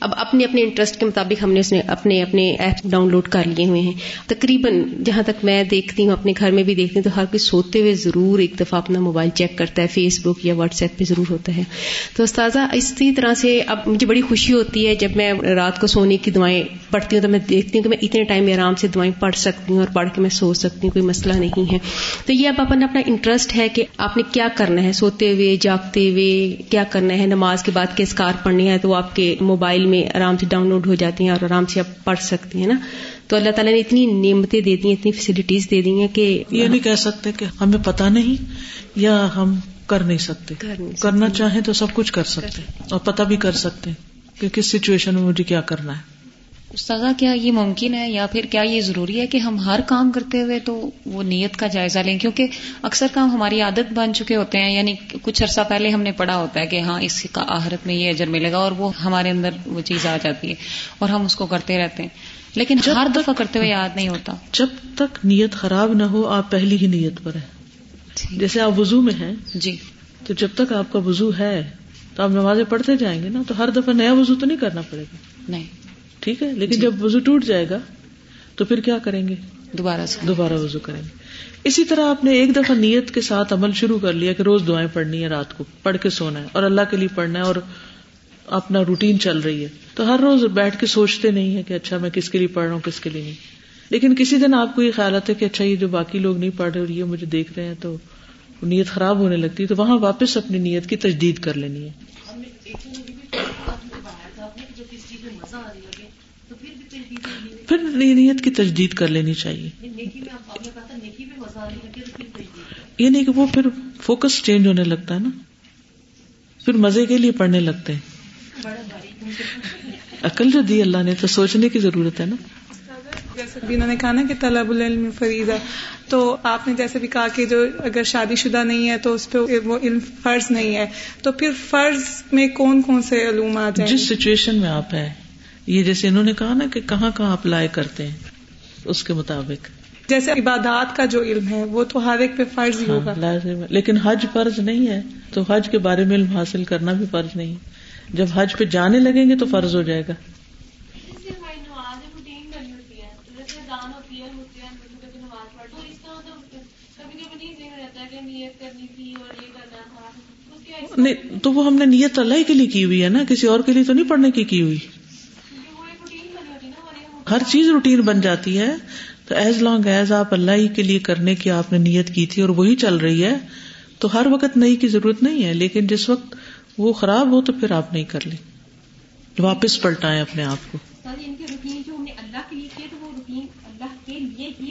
اب اپنے اپنے انٹرسٹ کے مطابق ہم نے اس نے اپنے اپنے ایپ ڈاؤن لوڈ کر لیے ہوئے ہیں۔ تقریباً جہاں تک میں دیکھتی ہوں، اپنے گھر میں بھی دیکھتی ہوں، تو ہر کوئی سوتے ہوئے ضرور ایک دفعہ اپنا موبائل چیک کرتا ہے۔ فیس بک یا واٹس ایپ پہ ضرور ہوتا ہے۔ تو استاذہ، اسی طرح سے اب مجھے بڑی خوشی ہوتی ہے جب میں رات کو سونے کی دعائیں پڑھتی ہوں، تو میں دیکھتی ہوں کہ میں اتنے ٹائم میں آرام سے دعائیں پڑھ سکتی ہوں اور پڑھ کے میں سو سکتی ہوں کوئی مسئلہ نہیں ہے۔ تو یہ اب اپنا اپنا انٹرسٹ ہے کہ آپ نے کیا کرنا ہے؟ سوتے ہوئے جاگتے ہوئے کیا کرنا ہے؟ نماز کے بعد کے اسکار پڑھنی ہے؟ تو وہ آپ کے موبائل میں آرام سے ڈاؤن لوڈ ہو جاتی ہیں اور آرام سے آپ پڑھ سکتی ہیں نا۔ تو اللہ تعالیٰ نے اتنی نعمتیں دے دی ہیں اتنی فیسلٹیز دے دی ہیں کہ یہ نہیں کہہ سکتے کہ ہمیں پتا نہیں یا ہم کر نہیں سکتے۔ کرنا چاہیں تو سب کچھ کر سکتے اور پتہ بھی کر سکتے کہ کس سچویشن میں مجھے کیا کرنا ہے۔ استاذہ کیا یہ ممکن ہے یا پھر کیا یہ ضروری ہے کہ ہم ہر کام کرتے ہوئے تو وہ نیت کا جائزہ لیں؟ کیونکہ اکثر کام ہماری عادت بن چکے ہوتے ہیں یعنی کچھ عرصہ پہلے ہم نے پڑھا ہوتا ہے کہ ہاں اس کا آہرت میں یہ اجر ملے گا اور وہ ہمارے اندر وہ چیز آ جاتی ہے اور ہم اس کو کرتے رہتے ہیں۔ لیکن ہر دفعہ کرتے ہوئے یاد نہیں ہوتا۔ جب تک نیت خراب نہ ہو آپ پہلی ہی نیت پر ہیں۔ جی۔ جیسے آپ وضو میں ہیں جی۔ تو جب تک آپ کا وضو ہے تو آپ نمازیں پڑھتے جائیں گے نا تو ہر دفعہ نیا وضو تو نہیں کرنا پڑے گا۔ نہیں۔ ٹھیک ہے؟ لیکن جب وضو ٹوٹ جائے گا تو پھر کیا کریں گے؟ دوبارہ سے۔ دوبارہ وضو کریں گے۔ اسی طرح آپ نے ایک دفعہ نیت کے ساتھ عمل شروع کر لیا کہ روز دعائیں پڑھنی ہے رات کو پڑھ کے سونا ہے اور اللہ کے لیے پڑھنا ہے اور اپنا روٹین چل رہی ہے۔ تو ہر روز بیٹھ کے سوچتے نہیں ہے کہ اچھا میں کس کے لیے پڑھ رہا ہوں کس کے لیے نہیں۔ لیکن کسی دن آپ کو یہ خیال آتا ہے کہ اچھا یہ جو باقی لوگ نہیں پڑھ رہے اور یہ مجھے دیکھ رہے ہیں تو نیت خراب ہونے لگتی ہے تو وہاں واپس اپنی نیت کی تجدید کر لینی ہے۔ پھر نیت کی تجدید کر لینی چاہیے۔ یہ نہیں کہ وہ پھر فوکس چینج ہونے لگتا ہے نا۔ پھر مزے کے لیے پڑھنے لگتے ہیں۔ عقل جو دی اللہ نے تو سوچنے کی ضرورت ہے نا۔ جیسے بھی انہوں نے کہا نا کہ طلب العلم فریضہ۔ تو آپ نے جیسے بھی کہا کہ جو اگر شادی شدہ نہیں ہے تو اس پہ وہ علم فرض نہیں ہے۔ تو پھر فرض میں کون کون سے علوم آ جائیں؟ جس سچویشن میں آپ ہیں یہ جیسے انہوں نے کہا نا کہ کہاں کہاں اپلائی کرتے ہیں اس کے مطابق۔ جیسے عبادات کا جو علم ہے وہ تو ہر ایک پہ فرض ہی ہوگا۔ ہاں لیکن حج فرض نہیں ہے تو حج کے بارے میں علم حاصل کرنا بھی فرض نہیں۔ جب حج پہ جانے لگیں گے تو فرض ہو جائے گا۔ نہیں تو وہ ہم نے نیت اللہ کے لیے کی ہوئی ہے نا کسی اور کے لیے تو نہیں پڑھنے کی کی ہوئی۔ ہر چیز روٹین بن جاتی ہے تو ایز لانگ ایز آپ اللہ ہی کے لیے کرنے کی آپ نے نیت کی تھی اور وہی چل رہی ہے تو ہر وقت نئی کی ضرورت نہیں ہے لیکن جس وقت وہ خراب ہو تو پھر آپ نہیں کر لیں۔ واپس پلٹائیں اپنے آپ کو۔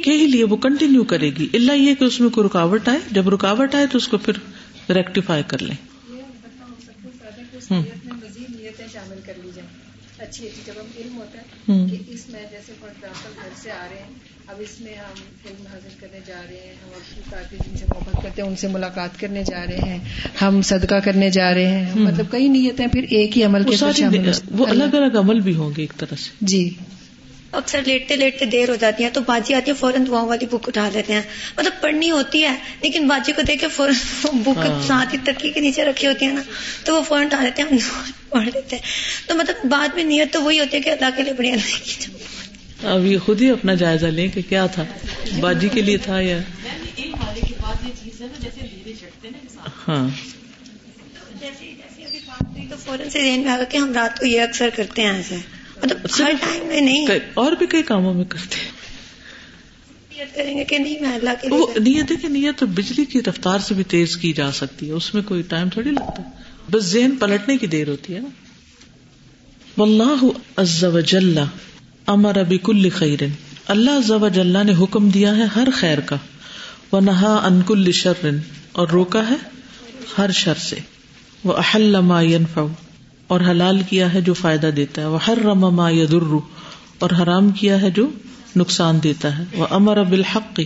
کے ہی لیے وہ کنٹینیو کرے گی۔ اللہ یہ کہ اس میں کوئی رکاوٹ آئے۔ جب رکاوٹ آئے تو اس کو پھر ریکٹیفائی کر لیں۔ شامل کر لی جائیں۔ اچھی اچھی جب ہم علم ہوتا ہے۔ کہ اس میں جیسے فار ایگزامپل گھر سے آ رہے ہیں اب اس میں ہم علم حاصل کرنے جا رہے ہیں ہم اپنی کافی جن سے محبت کرتے ہیں ان سے ملاقات کرنے جا رہے ہیں ہم صدقہ کرنے جا رہے ہیں۔ مطلب کئی نیتیں پھر ایک ہی عمل کے وہ الگ الگ عمل بھی ہوں گے ایک طرح سے۔ جی۔ اکثر لیٹتے لیٹتے دیر ہو جاتی ہے تو باجی آتی ہے فوراً دعاؤں والی بک اٹھا لیتے ہیں۔ مطلب پڑھنی ہوتی ہے لیکن باجی کو دیکھ کے فوراً بک ہاں۔ ساتھ ہی تکی کے نیچے رکھی ہوتی ہے نا تو وہ فوراً اٹھا لیتے ہیں پڑھ لیتے ہیں۔ تو مطلب بعد میں نیت تو وہی ہوتی ہے کہ اللہ کے لیے بڑھیا اب یہ خود ہی اپنا جائزہ لیں کہ کیا تھا؟ باجی کے لیے تھا یا؟ ہاں۔ تو فوراً سے ذہن میں آ کہ ہم رات کو یہ اکثر کرتے ہیں ایسے۔ مطلب ہر ٹائم میں نہیں۔ اور بھی کئی کاموں میں کرتے ہیں۔ کریں گے کہ نہیں میں اللہ کے وہ نیت ہے کہ نیت تو بجلی کی رفتار سے بھی تیز کی جا سکتی ہے اس میں کوئی ٹائم تھوڑی لگتا ہے۔ بس ذہن پلٹنے کی دیر ہوتی ہے نا۔ واللہ عز و جل امر بکل خیر اللہ عز و جل نے حکم دیا ہے ہر خیر کا۔ ونہا عن کل شر اور روکا ہے ہر شر سے۔ وہ احل ما ينفع۔ اور حلال کیا ہے جو فائدہ دیتا ہے۔ وہ حرم ما يضر، اور حرام کیا ہے جو نقصان دیتا ہے۔ وہ امر بالحق،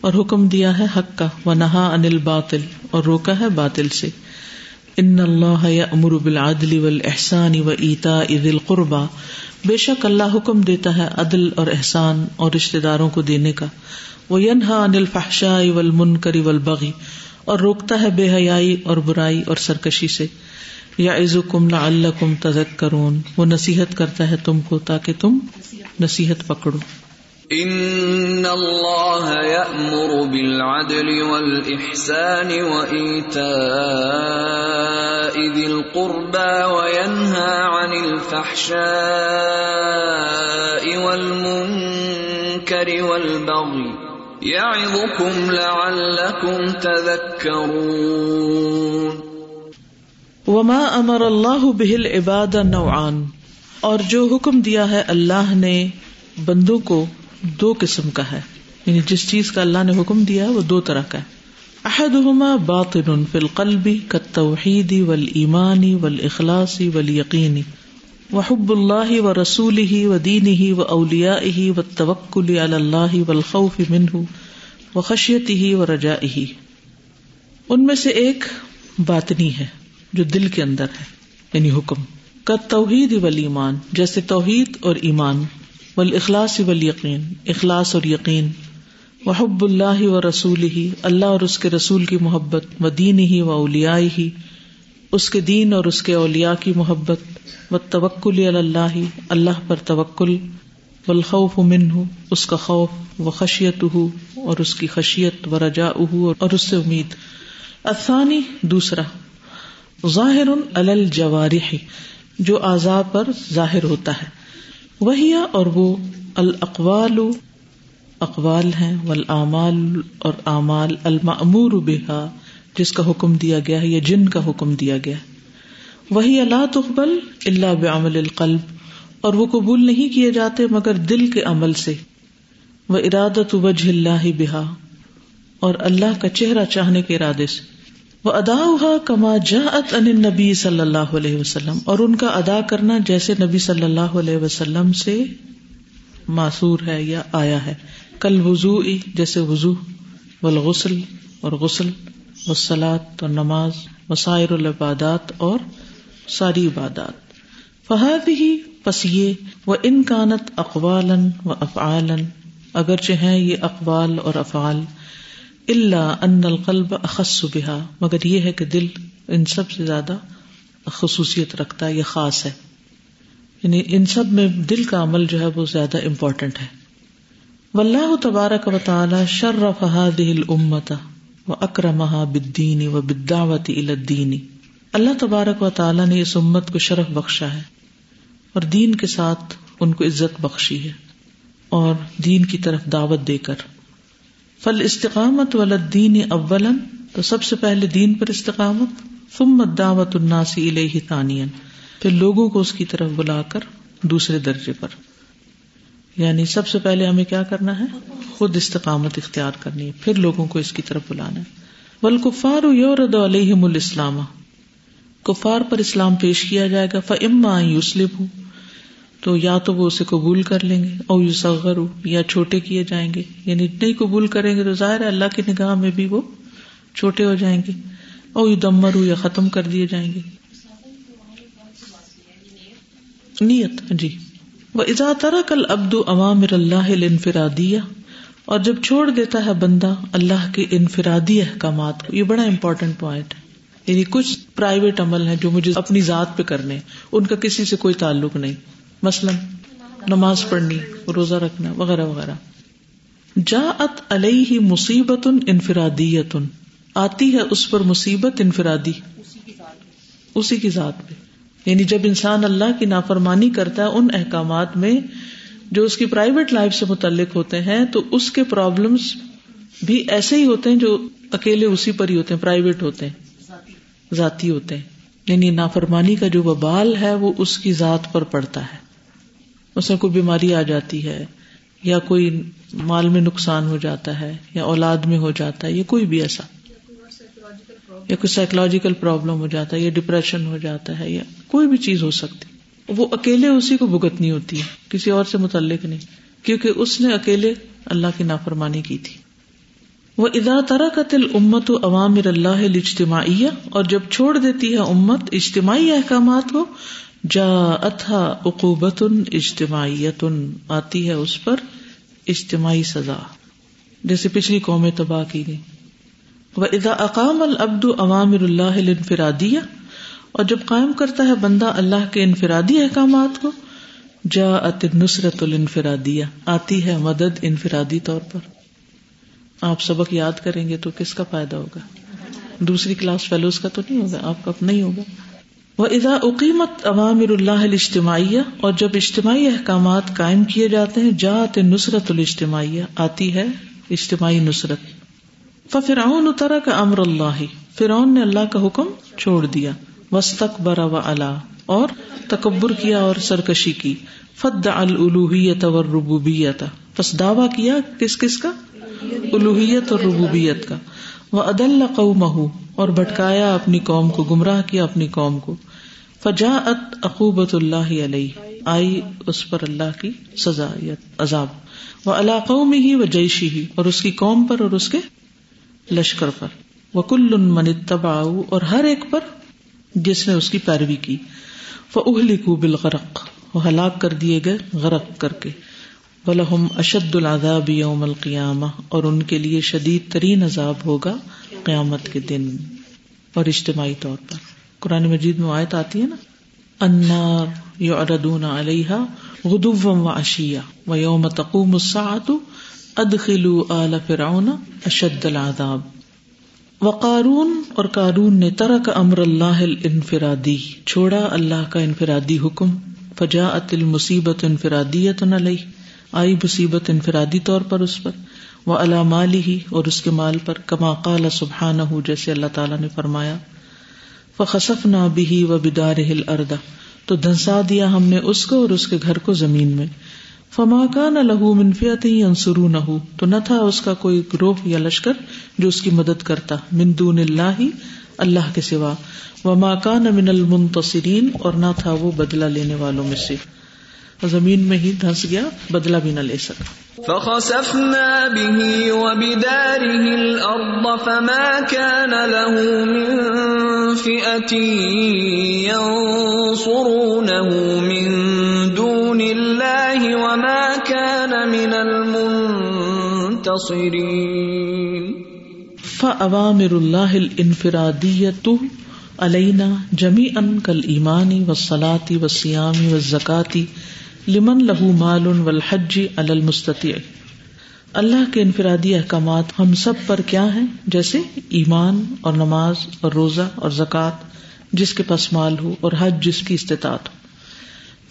اور حکم دیا ہے حق کا۔ وہ نہا انل باطل اور روکا ہے باطل سے۔ ان اللہ امر بالعدل والاحسان و ایتا عید القربا بے شک اللہ حکم دیتا ہے عدل اور احسان اور رشتے داروں کو دینے کا۔ وہ ینہا انل فحشاء والمنکر والبغی اور روکتا ہے بے حیائی اور برائی اور سرکشی سے۔ یا عزو کم نہ عزکم لعلکم تذکرون، وہ نصیحت کرتا ہے تم کو تاکہ تم نصیحت پکڑو۔ ان اللہ یأمر بالعدل والإحسان وإیتاء ذی القربى وینہا عن الفحشاء والمنکر والبغی یعظکم لعلکم تذکرون۔ وما امر اللہ به العباد نوعان اور جو حکم دیا ہے اللہ نے بندوں کو دو قسم کا ہے۔ یعنی جس چیز کا اللہ نے حکم دیا ہے وہ دو طرح کا ہے۔ احدہما باطن فی القلب کالتوحید والایمان والاخلاص والیقین وحب اللہ و رسول ہی و دین ہی و اولیا ہی و توکل اللہ والخوف منہ و خشیت ہی و رجا ہی ان میں سے ایک باطنی ہے۔ جو دل کے اندر ہے یعنی حکم۔ کا توحید ولیمان جیسے توحید اور ایمان، والاخلاص والیقین، اخلاص اور یقین۔ وحب اللہ و رسول ہی اللہ اور اس کے رسول کی محبت، و دین ہی و اولیاء ہی اس کے دین اور اس کے اولیاء کی محبت، و توکل اللہ اللہ پر توکل۔ والخوف منہ، اس کا خوف، و خشیت اور اس کی خشیت، و رجا اور اس سے امید۔ الثانی، دوسرا۔ ظاہر الجوارح، جو اعضاء پر ظاہر ہوتا ہے۔ وہی اور وہ الاقوال، اقوال ہیں والاعمال اور اعمال المأمور بها جس کا حکم دیا گیا ہے یا جن کا حکم دیا گیا وہی لا تقبل الا بعمل القلب، اور وہ قبول نہیں کیے جاتے مگر دل کے عمل سے۔ وہ ارادت وجہ اللہ بہا اور اللہ کا چہرہ چاہنے کے ارادے سے۔ وہ ادا کما جاءت ان نبی صلی اللہ علیہ وسلم اور ان کا ادا کرنا جیسے نبی صلی اللہ علیہ وسلم سے معصور ہے یا آیا ہے۔ کل وضو جیسے وضو، والغسل اور غسل وسلات اور نماز، وسائر العبادات اور ساری عبادات۔ فہد ہی پسیے و انکانت اقوال و افعالن اگرچہ ہیں یہ اقوال اور افعال اللہ ان القلب اخص بہا، مگر یہ ہے کہ دل ان سب سے زیادہ خصوصیت رکھتا ہے، یہ خاص ہے۔ یعنی ان سب میں دل کا عمل جو ہے وہ زیادہ امپورٹنٹ ہے۔ واللہ تبارک و تعالی شرف هذه الامه واکرمها بالدین و بالدعوت الى الدین۔ اللہ تبارک و تعالی نے اس امت کو شرف بخشا ہے اور دین کے ساتھ ان کو عزت بخشی ہے اور دین کی طرف دعوت دے کر۔ فل استقامت ولدین اولن تو سب سے پہلے دین پر استقامت، ثم دعوت الناسی الیہ ثانیا، پھر لوگوں کو اس کی طرف بلا کر دوسرے درجے پر۔ یعنی سب سے پہلے ہمیں کیا کرنا ہے؟ خود استقامت اختیار کرنی ہے، پھر لوگوں کو اس کی طرف بلانا ہے۔ والکفار یورد علیہم الاسلام، کفار پر اسلام پیش کیا جائے گا، فاما یسلم تو یا تو وہ اسے قبول کر لیں گے، او یو سغر یا چھوٹے کیے جائیں گے۔ یعنی نہیں قبول کریں گے تو ظاہر ہے اللہ کی نگاہ میں بھی وہ چھوٹے ہو جائیں گے۔ او یو دمر یا ختم کر دیے جائیں گے۔ نیت جی۔ وہ ازا ترا کل ابد عوامر اللہ انفرادیہ اور جب چھوڑ دیتا ہے بندہ اللہ کے انفرادی احکامات کو، یہ بڑا امپورٹینٹ پوائنٹ ہے۔ یعنی کچھ پرائیویٹ عمل ہیں جو مجھے اپنی ذات پہ کرنے ان کا کسی سے کوئی تعلق نہیں۔ مثلاً نماز پڑھنی، روزہ رکھنا، وغیرہ وغیرہ۔ جا ات علیہ مصیبت انفرادیت۔ آتی ہے اس پر مصیبت انفرادی۔ اسی کی ذات پہ۔ یعنی جب انسان اللہ کی نافرمانی کرتا ہے ان احکامات میں جو اس کی پرائیویٹ لائف سے متعلق ہوتے ہیں، تو اس کے پرابلمس بھی ایسے ہی ہوتے ہیں جو اکیلے اسی پر ہی ہوتے ہیں پرائیویٹ ہوتے ہیں، ذاتی ہوتے ہیں۔ یعنی نافرمانی کا جو وبال ہے، وہ اس کی ذات پر پڑتا ہے۔ اس کوئی بیماری آ جاتی ہے یا کوئی مال میں نقصان ہو جاتا ہے یا اولاد میں ہو جاتا ہے یا کوئی بھی ایسا، یا کوئی سائیکولوجیکل پرابلم ہو جاتا ہے، یا ڈپریشن ہو جاتا ہے، یا کوئی بھی چیز ہو سکتی۔ وہ اکیلے اسی کو بھگتنی ہوتی ہے، کسی اور سے متعلق نہیں، کیونکہ اس نے اکیلے اللہ کی نافرمانی کی تھی۔ وہ ادا طرح کا تل امت و عوامر اللہ اجتماعیہ اور جب چھوڑ دیتی ہے امت اجتماعی احکامات کو جا اتھا اقوبت اجتماعیت آتی ہے اس پر اجتماعی سزا۔ جیسے پچھلی قومیں تباہ کی گئی وہ ادا اقام العبد عوامر اللہ انفرادیہ اور جب قائم کرتا ہے بندہ اللہ کے انفرادی احکامات کو جا ات نصرت الانفرادیہ آتی ہے مدد انفرادی طور پر۔ آپ سبق یاد کریں گے تو کس کا فائدہ ہوگا؟ دوسری کلاس فیلوز کا تو نہیں ہوگا، آپ کا اپنا ہی ہوگا۔ وہ ادا اقیمت عوامر اللہ اجتماعیہ اور جب اجتماعی احکامات قائم کیے جاتے ہیں جات نصرت الاجتماعیہ، آتی ہے اجتماعی نصرت۔ فرعون اترا کا امر اللہ فرعون نے اللہ کا حکم چھوڑ دیا۔ وسط برا و اللہ اور تکبر کیا اور سرکشی کی۔ فد الوحیت اور ربوبیت بس دعوی کیا کس کس کا؟ الوحیت اور ربوبیت کا۔ وہ عدل قوم اور بھٹکایا اپنی قوم کو، گمراہ کیا اپنی قوم کو۔ فجا ات اقوبت اللہ علیہ۔ آئی اس پر اللہ کی سزا عذاب۔ وہ اللہ قوم ہی و جیشی ہی اور اس کی قوم پر اور اس کے لشکر پر۔ وہ کل من تبا اور ہر ایک پر جس نے اس کی پیروی کی۔ وہ اہلی کو بالغرق۔ وہ ہلاک کر دیے گئے غرق کر کے۔ ولہم اشد العذاب یوم القیامہ۔ اور ان کے لیے شدید ترین عذاب ہوگا قیامت کے دن۔ اور اجتماعی طور پر۔ قرآن مجید میں آیت آتی ہے نا؟ انار یعرضون علیہا غدوا و عشیا و یوم تقوم الساعة ادخلوا آل فرعون اشد العذاب. وقارون اور قارون نے ترک امر اللہ الانفرادی، چھوڑا اللہ کا انفرادی حکم فجاءت المصیبت انفرادیت علیہ، آئی مصیبت انفرادی طور پر اس پر وہ اللہ مالی ہی اور اس کے مال پر، کما قال سبحان ہو جیسے اللہ تعالیٰ نے فرمایا۔ خصف نہ بھی و بدار ہل اردا تو دھنسا دیا ہم نے اس کو اور اس کے گھر کو زمین میں۔ فما کا نہ لہو منفیت ہی انسرو نہ ہو تو نہ تھا اس کا کوئی گروہ یا لشکر جو اس کی مدد کرتا مندون اللہ ہی اللہ کے سوا۔ وما کا نہ من المنتصرین، اور نہ تھا وہ بدلا لینے والوں میں سے۔ زمین میں ہی دھنس گیا بدلا بھی نہ لے سکا۔ فخسفنا به وبداره الأرض فما كان له من فئة ينصرونه من دون الله وما كان من المنتصرين. فأوامر الله الانفرادية علينا جميعا كالإيمان والصلاة والصيام والزكاة لمن لہو مال والحج علی المستطیع۔ اللہ کے انفرادی احکامات ہم سب پر کیا ہیں؟ جیسے ایمان اور نماز اور روزہ اور زکوٰۃ، جس کے پاس مال ہو اور حج جس کی استطاعت ہو۔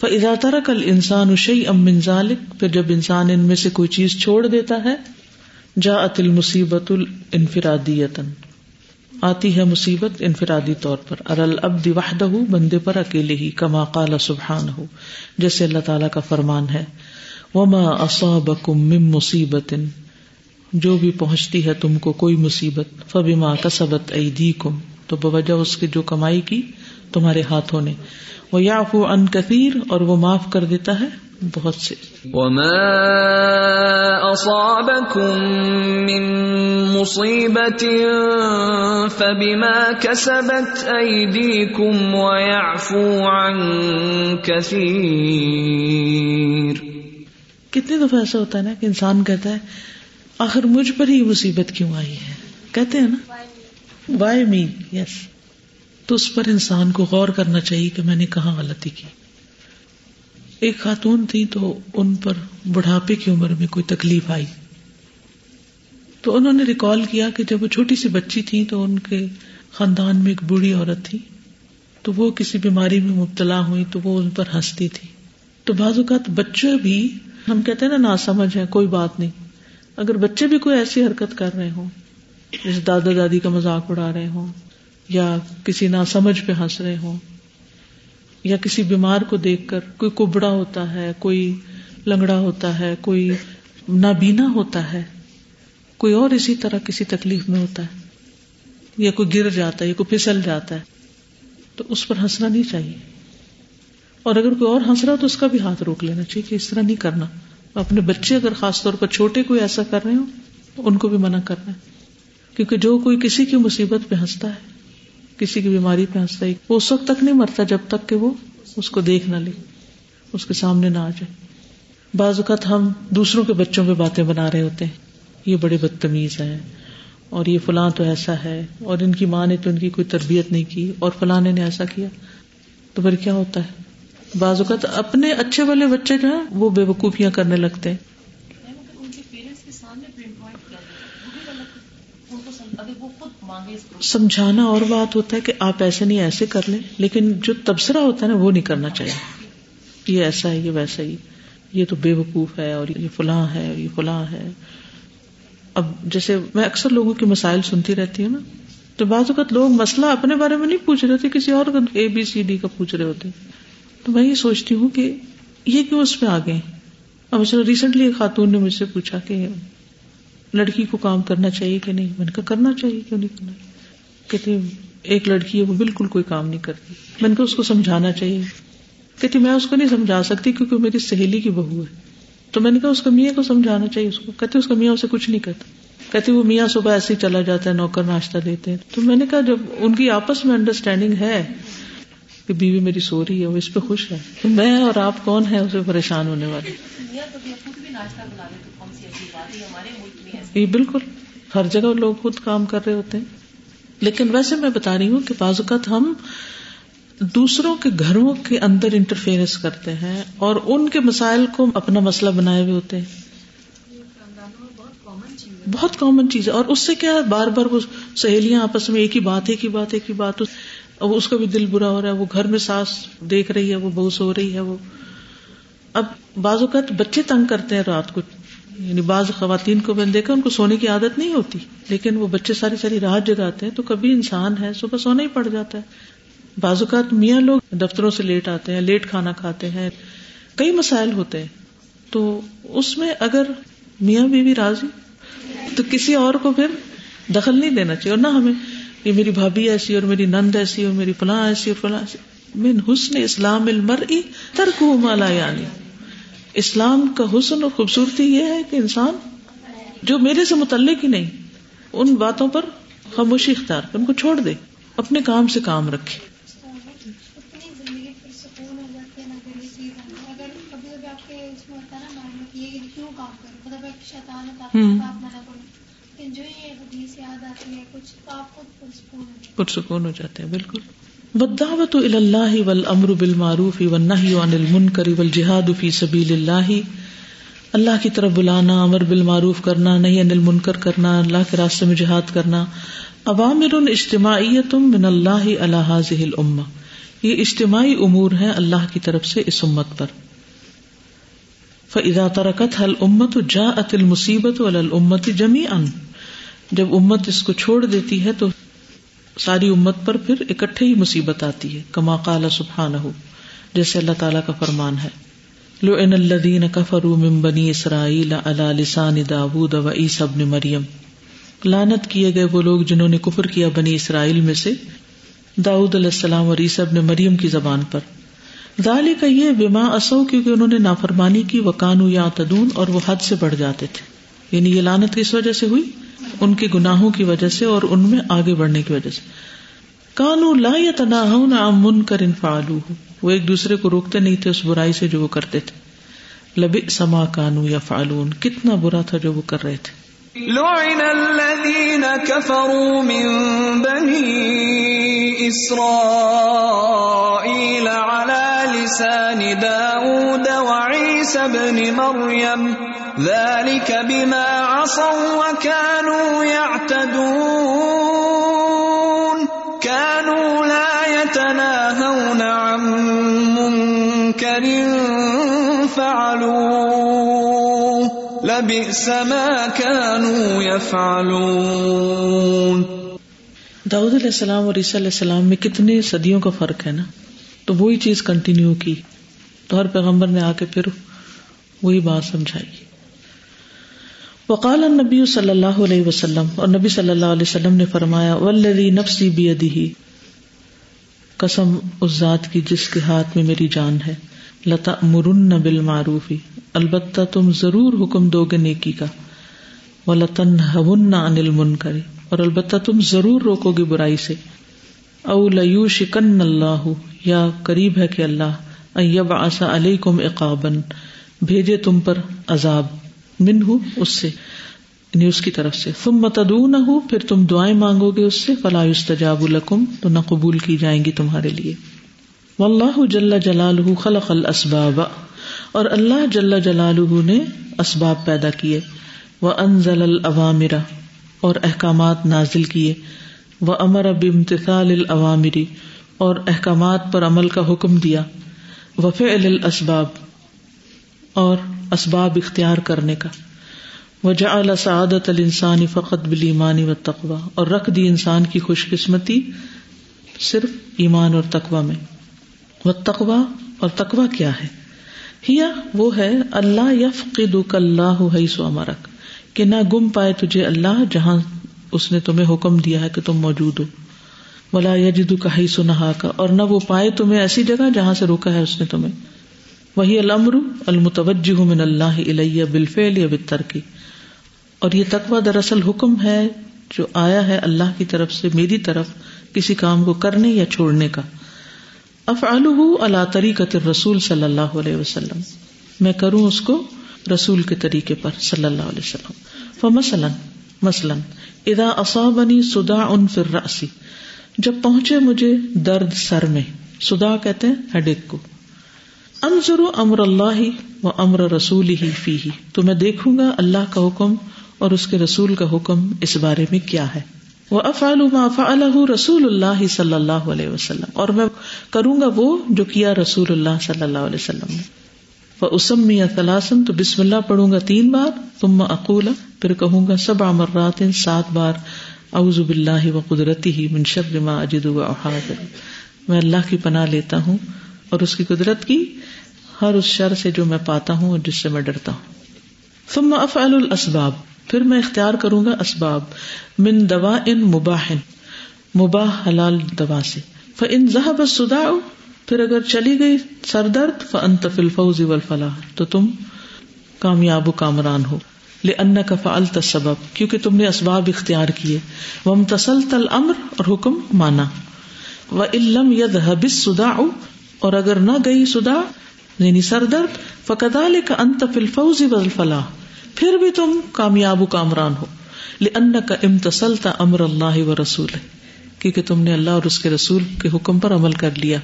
فضا ترک انسان اشی ام منظالک پھر جب انسان ان میں سے کوئی چیز چھوڑ دیتا ہے جا ات المصیبت الانفرادیتن آتی ہے مصیبت انفرادی طور پر۔ ارل اب وحدہ بندے پر اکیلے ہی، کما قال سبحان ہو جیسے اللہ تعالی کا فرمان ہے۔ وما اصابکم من مصیبت۔ جو بھی پہنچتی ہے تم کو کوئی مصیبت۔ فبما کسبت ایدیکم۔ تو بوجہ اس کی جو کمائی کی تمہارے ہاتھوں نے۔ وہ یعفو عن کثیر اور وہ معاف کر دیتا ہے۔ بہت سے۔ وما اصابكم من مصیبت فبما كسبت ایدیکم ويعفو عن كثیر کتنی دفعہ ایسا ہوتا ہے نا کہ انسان کہتا ہے آخر مجھ پر ہی مصیبت کیوں آئی ہے؟ کہتے ہیں نا؟ وائی می یس تو اس پر انسان کو غور کرنا چاہیے کہ میں نے کہاں غلطی کی۔ ایک خاتون تھی تو ان پر بڑھاپے کی عمر میں کوئی تکلیف آئی۔ تو انہوں نے ریکال کیا کہ جب وہ چھوٹی سی بچی تھی تو ان کے خاندان میں ایک بوڑھی عورت تھی۔ تو وہ کسی بیماری میں مبتلا ہوئی تو وہ ان پر ہنستی تھی۔ تو بعض اوقات بچے بھی ہم کہتے ہیں نا نا سمجھ ہے کوئی بات نہیں۔ اگر بچے بھی کوئی ایسی حرکت کر رہے ہوں، جیسے دادا دادی کا مذاق اڑا رہے ہوں یا کسی نا سمجھ پہ ہنس رہے ہوں یا کسی بیمار کو دیکھ کر کوئی کبڑا ہوتا ہے، کوئی لنگڑا ہوتا ہے، کوئی نابینا ہوتا ہے، کوئی اور اسی طرح کسی تکلیف میں ہوتا ہے، یا کوئی گر جاتا ہے، یا کوئی پھسل جاتا ہے، تو اس پر ہنسنا نہیں چاہیے۔ اور اگر کوئی اور ہنس رہا تو اس کا بھی ہاتھ روک لینا چاہیے کہ اس طرح نہیں کرنا۔ اپنے بچے اگر خاص طور پر چھوٹے کوئی ایسا کر رہے ہو ان کو بھی منع کرنا ہے۔ کیونکہ جو کوئی کسی کی مصیبت پہ ہنستا ہے کسی کی بیماری پہ ہنستا ہے وہ اس وقت تک نہیں مرتا جب تک کہ وہ اس کو دیکھ نہ لے، اس کے سامنے نہ آ جائے۔ بعض اوقات ہم دوسروں کے بچوں پہ باتیں بنا رہے ہوتے ہیں۔ یہ بڑے بدتمیز ہیں اور یہ فلاں تو ایسا ہے اور ان کی ماں نے تو ان کی کوئی تربیت نہیں کی اور فلاں نے ایسا کیا۔ تو پھر کیا ہوتا ہے؟ بعض اوقات اپنے اچھے والے بچے جو ہیں وہ بے وقوفیاں کرنے لگتے ہیں۔ سمجھانا اور بات ہوتا ہے کہ آپ ایسے نہیں ایسے کر لیں، لیکن جو تبصرہ ہوتا ہے نا، وہ نہیں کرنا چاہیے۔ یہ ایسا ہے، یہ ویسا ہی۔ یہ تو بے وقوف ہے اور یہ فلاں ہے اور یہ فلاں ہے۔ اب جیسے میں اکثر لوگوں کے مسائل سنتی رہتی ہوں نا، تو بعض اوقات لوگ مسئلہ اپنے بارے میں نہیں پوچھ رہے ہوتے، کسی اور اے بی سی ڈی کا پوچھ رہے ہوتے۔ تو میں یہ سوچتی ہوں کہ یہ کیوں اس میں آ گئے اب اچھا، ریسنٹلی ایک خاتون نے مجھ سے پوچھا کہ لڑکی کو کام کرنا چاہیے کہ نہیں؟ میں نے کہا کرنا چاہیے، کیوں نہیں کرنا؟ کہتے ایک لڑکی ہے، وہ بالکل کوئی کام نہیں کرتی۔ میں نے کہا اس کو سمجھانا چاہیے۔ کہتی میں اس کو نہیں سمجھا سکتی کیونکہ میری سہیلی کی بہو ہے۔ تو میں نے کہا اس کا میاں کو سمجھانا چاہیے، اس کو۔ کہتے اس کا میاں اسے کچھ نہیں کرتا کہتے وہ میاں صبح ایسے ہی چلا جاتا ہے، نوکر ناشتہ دیتے ہیں۔ تو میں نے کہا جب ان کی آپس میں انڈرسٹینڈنگ ہے کہ بیوی میری سو رہی ہے، وہ اس پہ خوش ہے۔ تو میں اور آپ کون ہے اسے پریشان ہونے والے۔ یہ جی، بالکل۔ ہر جگہ لوگ خود کام کر رہے ہوتے ہیں۔ لیکن ویسے میں بتا رہی ہوں کہ بعض اوقات ہم دوسروں کے گھروں کے اندر انٹرفیئرنس کرتے ہیں اور ان کے مسائل کو اپنا مسئلہ بنائے ہوئے ہوتے ہیں۔ بہت کامن چیز ہے۔ اور اس سے کیا ہے؟ بار بار وہ سہیلیاں آپس میں ایک ہی بات، ایک ہی بات، ایک ہی بات۔ اب اس کا بھی دل برا ہو رہا ہے۔ وہ گھر میں ساس دیکھ رہی ہے، وہ بہو سو رہی ہے وہ۔ اب بعض اوقات بچے تنگ کرتے ہیں رات کو۔ یعنی بعض خواتین کو میں نے دیکھا، ان کو سونے کی عادت نہیں ہوتی، لیکن وہ بچے ساری ساری رات جگاتے ہیں تو کبھی انسان ہے، صبح سونا ہی پڑ جاتا ہے۔ بعض اوقات میاں لوگ دفتروں سے لیٹ آتے ہیں، لیٹ کھانا کھاتے ہیں، کئی مسائل ہوتے ہیں۔ تو اس میں اگر میاں بیوی راضی، تو کسی اور کو پھر دخل نہیں دینا چاہیے، اور نہ ہمیں یہ میری بھابھی ایسی، اور میری نند ایسی، اور میری فلاں ایسی، اور فلاں ایسی۔ من حسن اسلام المر ترک مالا یعنی۔ اسلام کا حسن اور خوبصورتی یہ ہے کہ انسان جو میرے سے متعلق ہی نہیں ان باتوں پر خاموشی اختیار کر ان کو چھوڑ دے اپنے کام سے کام رکھے۔ پرسکون ہو جاتے ہیں بالکل۔ بدعوت اللہ ول امر بال معروف و نہ فی سبیل اللہ اللہ کی طرف بلانا، امر بال معروف کرنا نہیں انل منکر کرنا، اللہ کے راستے میں جہاد کرنا. عوامر اجتماعیت من اللہ اللہ الامہ. یہ اجتماعی امور ہیں اللہ کی طرف سے اس امت پر. فضا ترکت حل امت جا اتل مصیبت الامت جمی ان جب امت اس کو چھوڑ دیتی ہے تو ساری امت پر پھر اکٹھے ہی مصیبت آتی ہے، کما کال سبحان ہو جیسے اللہ تعالیٰ کا فرمان ہے۔ لو ان الدین کفر بنی اسرائیل اللہ لسان داود و عیسی ابن مریم۔ لانت کیے گئے وہ لوگ جنہوں نے کفر کیا بنی اسرائیل میں سے، داود علیہ السلام اور عیسی ابن مریم کی زبان پر۔ دالی کا یہ بیما اصو کیونکہ انہوں نے نافرمانی کی وہ کانو یا تدون اور وہ حد سے بڑھ جاتے تھے۔ یعنی یہ لانت کس وجہ سے ہوئی ان کے گناہوں کی وجہ سے اور ان میں آگے بڑھنے کی وجہ سے۔ کانو لا یا تنا من کر انفالو وہ ایک دوسرے کو روکتے نہیں تھے اس برائی سے جو وہ کرتے تھے۔ لبی سما کانو یا فالون کتنا برا تھا جو وہ کر رہے تھے۔ لعن الذين كفروا من بني إسرائيل على لسان داود وعيسى بن مريم ذلك بما عصوا وكانوا يعتدون. كانوا لا يتناهون عن منكر فعلوه. لبئس ما كانوا يفعلون. داؤد علیہ السلام اور عیسیٰ علیہ السلام میں کتنے صدیوں کا فرق ہے نا؟ تو وہی چیز کنٹینیو کی تو ہر پیغمبر نے آ کے پھر وہی بات سمجھائی۔ وقال النبی صلی اللہ علیہ وسلم، اور نبی صلی اللہ علیہ وسلم نے فرمایا ولدی نفسی بیدہی قسم اس ذات کی جس کے ہاتھ میں میری جان ہے لتا مرن بالمعروفی البتہ تم ضرور حکم دو گے نیکی کا ولتن ہن انل من کرے اور البتہ تم ضرور روکو گے برائی سے۔ او لو شکن اللہ یا قریب ہے کہ اللہ ایب آسا علیہ کم اقابن بھیجے تم پر عذاب۔ من ہوں اس سے یعنی اس کی طرف سے۔ تم متدو نہ ہو پھر تم دعائیں مانگو گے اس سے فلاح استجاب الکم تو نہ قبول کی جائیں گی تمہارے لیے۔ و اللہ جل جلال خلق الاسباب۔ اور اللہ جل جلال نے اسباب پیدا کیے۔ وہ انزل العوامرا اور احکامات نازل کیے۔ وہ امر اب امتسال العوامری اور احکامات پر عمل کا حکم دیا۔ وف الاسباب اور اسباب اختیار کرنے کا۔ وجا سعادت الانسانی فقط بل ایمانی و تقوا اور رکھ دی انسان کی خوش قسمتی صرف ایمان اور تقوا میں۔ وہ تقوا اور تقوا کیا ہے؟ ہیا وہ ہے اللہ یف قدک اللہ سو امرک۔ کہ نہ گم پائے تجھے اللہ جہاں اس نے تمہیں حکم دیا ہے کہ تم موجود ہو۔ ولا یجدو کا ہی سنہا کا اور نہ وہ پائے تمہیں ایسی جگہ جہاں سے روکا ہے اس نے تمہیں۔ وہی المر المتوجہ من اللہ علیہ بالفعل یا بالترکی اور یہ تقوی دراصل حکم ہے جو آیا ہے اللہ کی طرف سے میری طرف کسی کام کو کرنے یا چھوڑنے کا۔ افعال اللہ طریقت رسول صلی اللہ علیہ وسلم۔ میں کروں اس کو رسول کے طریقے پر صلی اللہ علیہ وسلم۔ فمثلاً، مثلاً ادا اصابنی سدا ان فر راسی جب پہنچے مجھے درد سر میں سدا کہتے ہیں ہیڈیک کو۔ انظر امر اللہ و امر رسول ہی فی ہی تو میں دیکھوں گا اللہ کا حکم اور اس کے رسول کا حکم اس بارے میں کیا ہے۔ وہ افعال ما فعلہ رسول اللہ صلی اللہ علیہ وسلم۔ اور میں کروں گا وہ جو کیا رسول اللہ صلی اللہ علیہ وسلم نے۔ وہ اسم یا تلاسم تو بسم اللہ پڑھوں گا تین بار۔ تم اقولا پھر کہوں گا سب امرات سات بار۔ اعوذ باللہ و قدرتی ہی من شر ما اجد و احاذر۔ میں اللہ کی پناہ لیتا ہوں اور اس کی قدرت کی ہر اس شر سے جو میں پاتا ہوں اور جس سے میں ڈرتا ہوں۔ ثم افعل الاسباب، پھر میں اختیار کروں گا اسباب، من دوا ان مباح مباح حلال دوا سے۔ ان ذہب سدا پھر اگر چلی گئی سر درد فن تفل فوزی فلاح تو تم کامیاب و کامران ہو۔ لے ان کا فعل سبب کیونکہ تم نے اسباب اختیار کیے۔ وہ متسل تل امر اور حکم مانا۔ وہ علم ید حبس سدا اور اگر نہ گئی سدا یعنی سر درد فقدا لے کا انت فلفوزی وزل فلاح پھر بھی تم کامیاب و کامران ہو۔ ان کا امتسلتا امر اللہ و رسول کیونکہ تم نے اللہ اور اس کے رسول کے حکم پر عمل کر لیا۔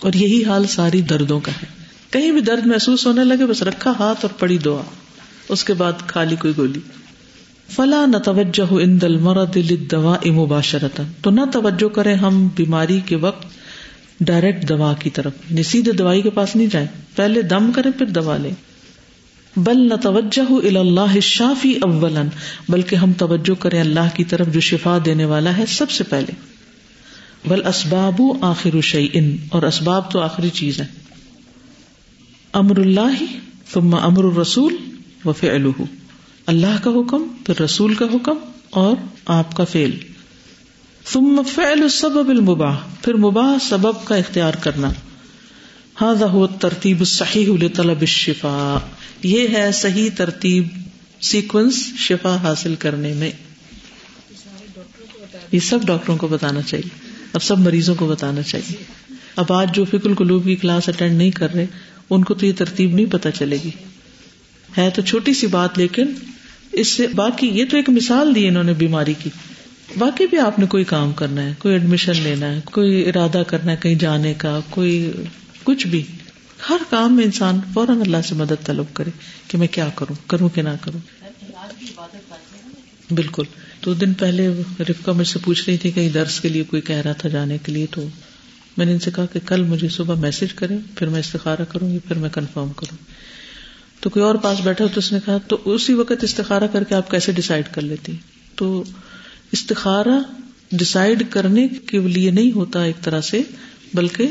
اور یہی حال ساری دردوں کا ہے۔ کہیں بھی درد محسوس ہونے لگے، بس رکھا ہاتھ اور پڑی دعا۔ اس کے بعد کھالی کوئی گولی۔ فلا نہ توجہ ان دل مرد دوا مباشرتا۔ تو نہ توجہ کرے ہم بیماری کے وقت ڈائریکٹ دوا کی طرف۔ یعنی سیدھے دوائی کے پاس نہیں جائیں۔ پہلے دم کریں، پھر دوا لیں۔ بل نہ توجہ اللہ شافی اولن بلکہ ہم توجہ کریں اللہ کی طرف جو شفا دینے والا ہے سب سے پہلے۔ بل اسباب آخر شعی ان اور اسباب تو آخری چیز ہے امر اللہ، ثم امر الرسول و اللہ کا حکم، پھر رسول کا حکم، اور آپ کا فعل۔ ثم فعل السبب المباح، پھر مباح سبب کا اختیار کرنا۔ هذا هو الترتیب الصحیح لطلب الشفاء۔ یہ ہے صحیح ترتیب سیکوینس شفا حاصل کرنے میں۔ یہ سب ڈاکٹروں کو بتانا چاہیے۔ اب سب مریضوں کو بتانا چاہیے۔ اب آج جو فکل قلوب کی کلاس اٹینڈ نہیں کر رہے، ان کو تو یہ ترتیب نہیں پتا چلے گی۔ ہے تو چھوٹی سی بات، لیکن اس سے باقی یہ تو ایک مثال دی انہوں نے بیماری کی۔ باقی بھی آپ نے کوئی کام کرنا ہے، کوئی ایڈمیشن لینا ہے، کوئی ارادہ کرنا ہے کہیں جانے کا، کوئی کچھ بھی۔ ہر کام میں انسان فوراً اللہ سے مدد طلب کرے کہ میں کیا کروں کروں کہ نہ کروں۔ بالکل۔ دو دن پہلے رفکا مجھ سے پوچھ رہی تھی کہیں درس کے لیے کوئی کہہ رہا تھا جانے کے لیے، تو میں نے ان سے کہا کہ کل مجھے صبح میسج کرے پھر میں استخارا کروں گی، پھر میں کنفرم کروں۔ تو کوئی اور پاس بیٹھا تو اس نے کہا، تو اسی وقت استخارا کر کے آپ کیسے ڈسائڈ کر لیتی؟ تو استخارا ڈسائڈ کرنے کے لیے نہیں ہوتا ایک طرح سے، بلکہ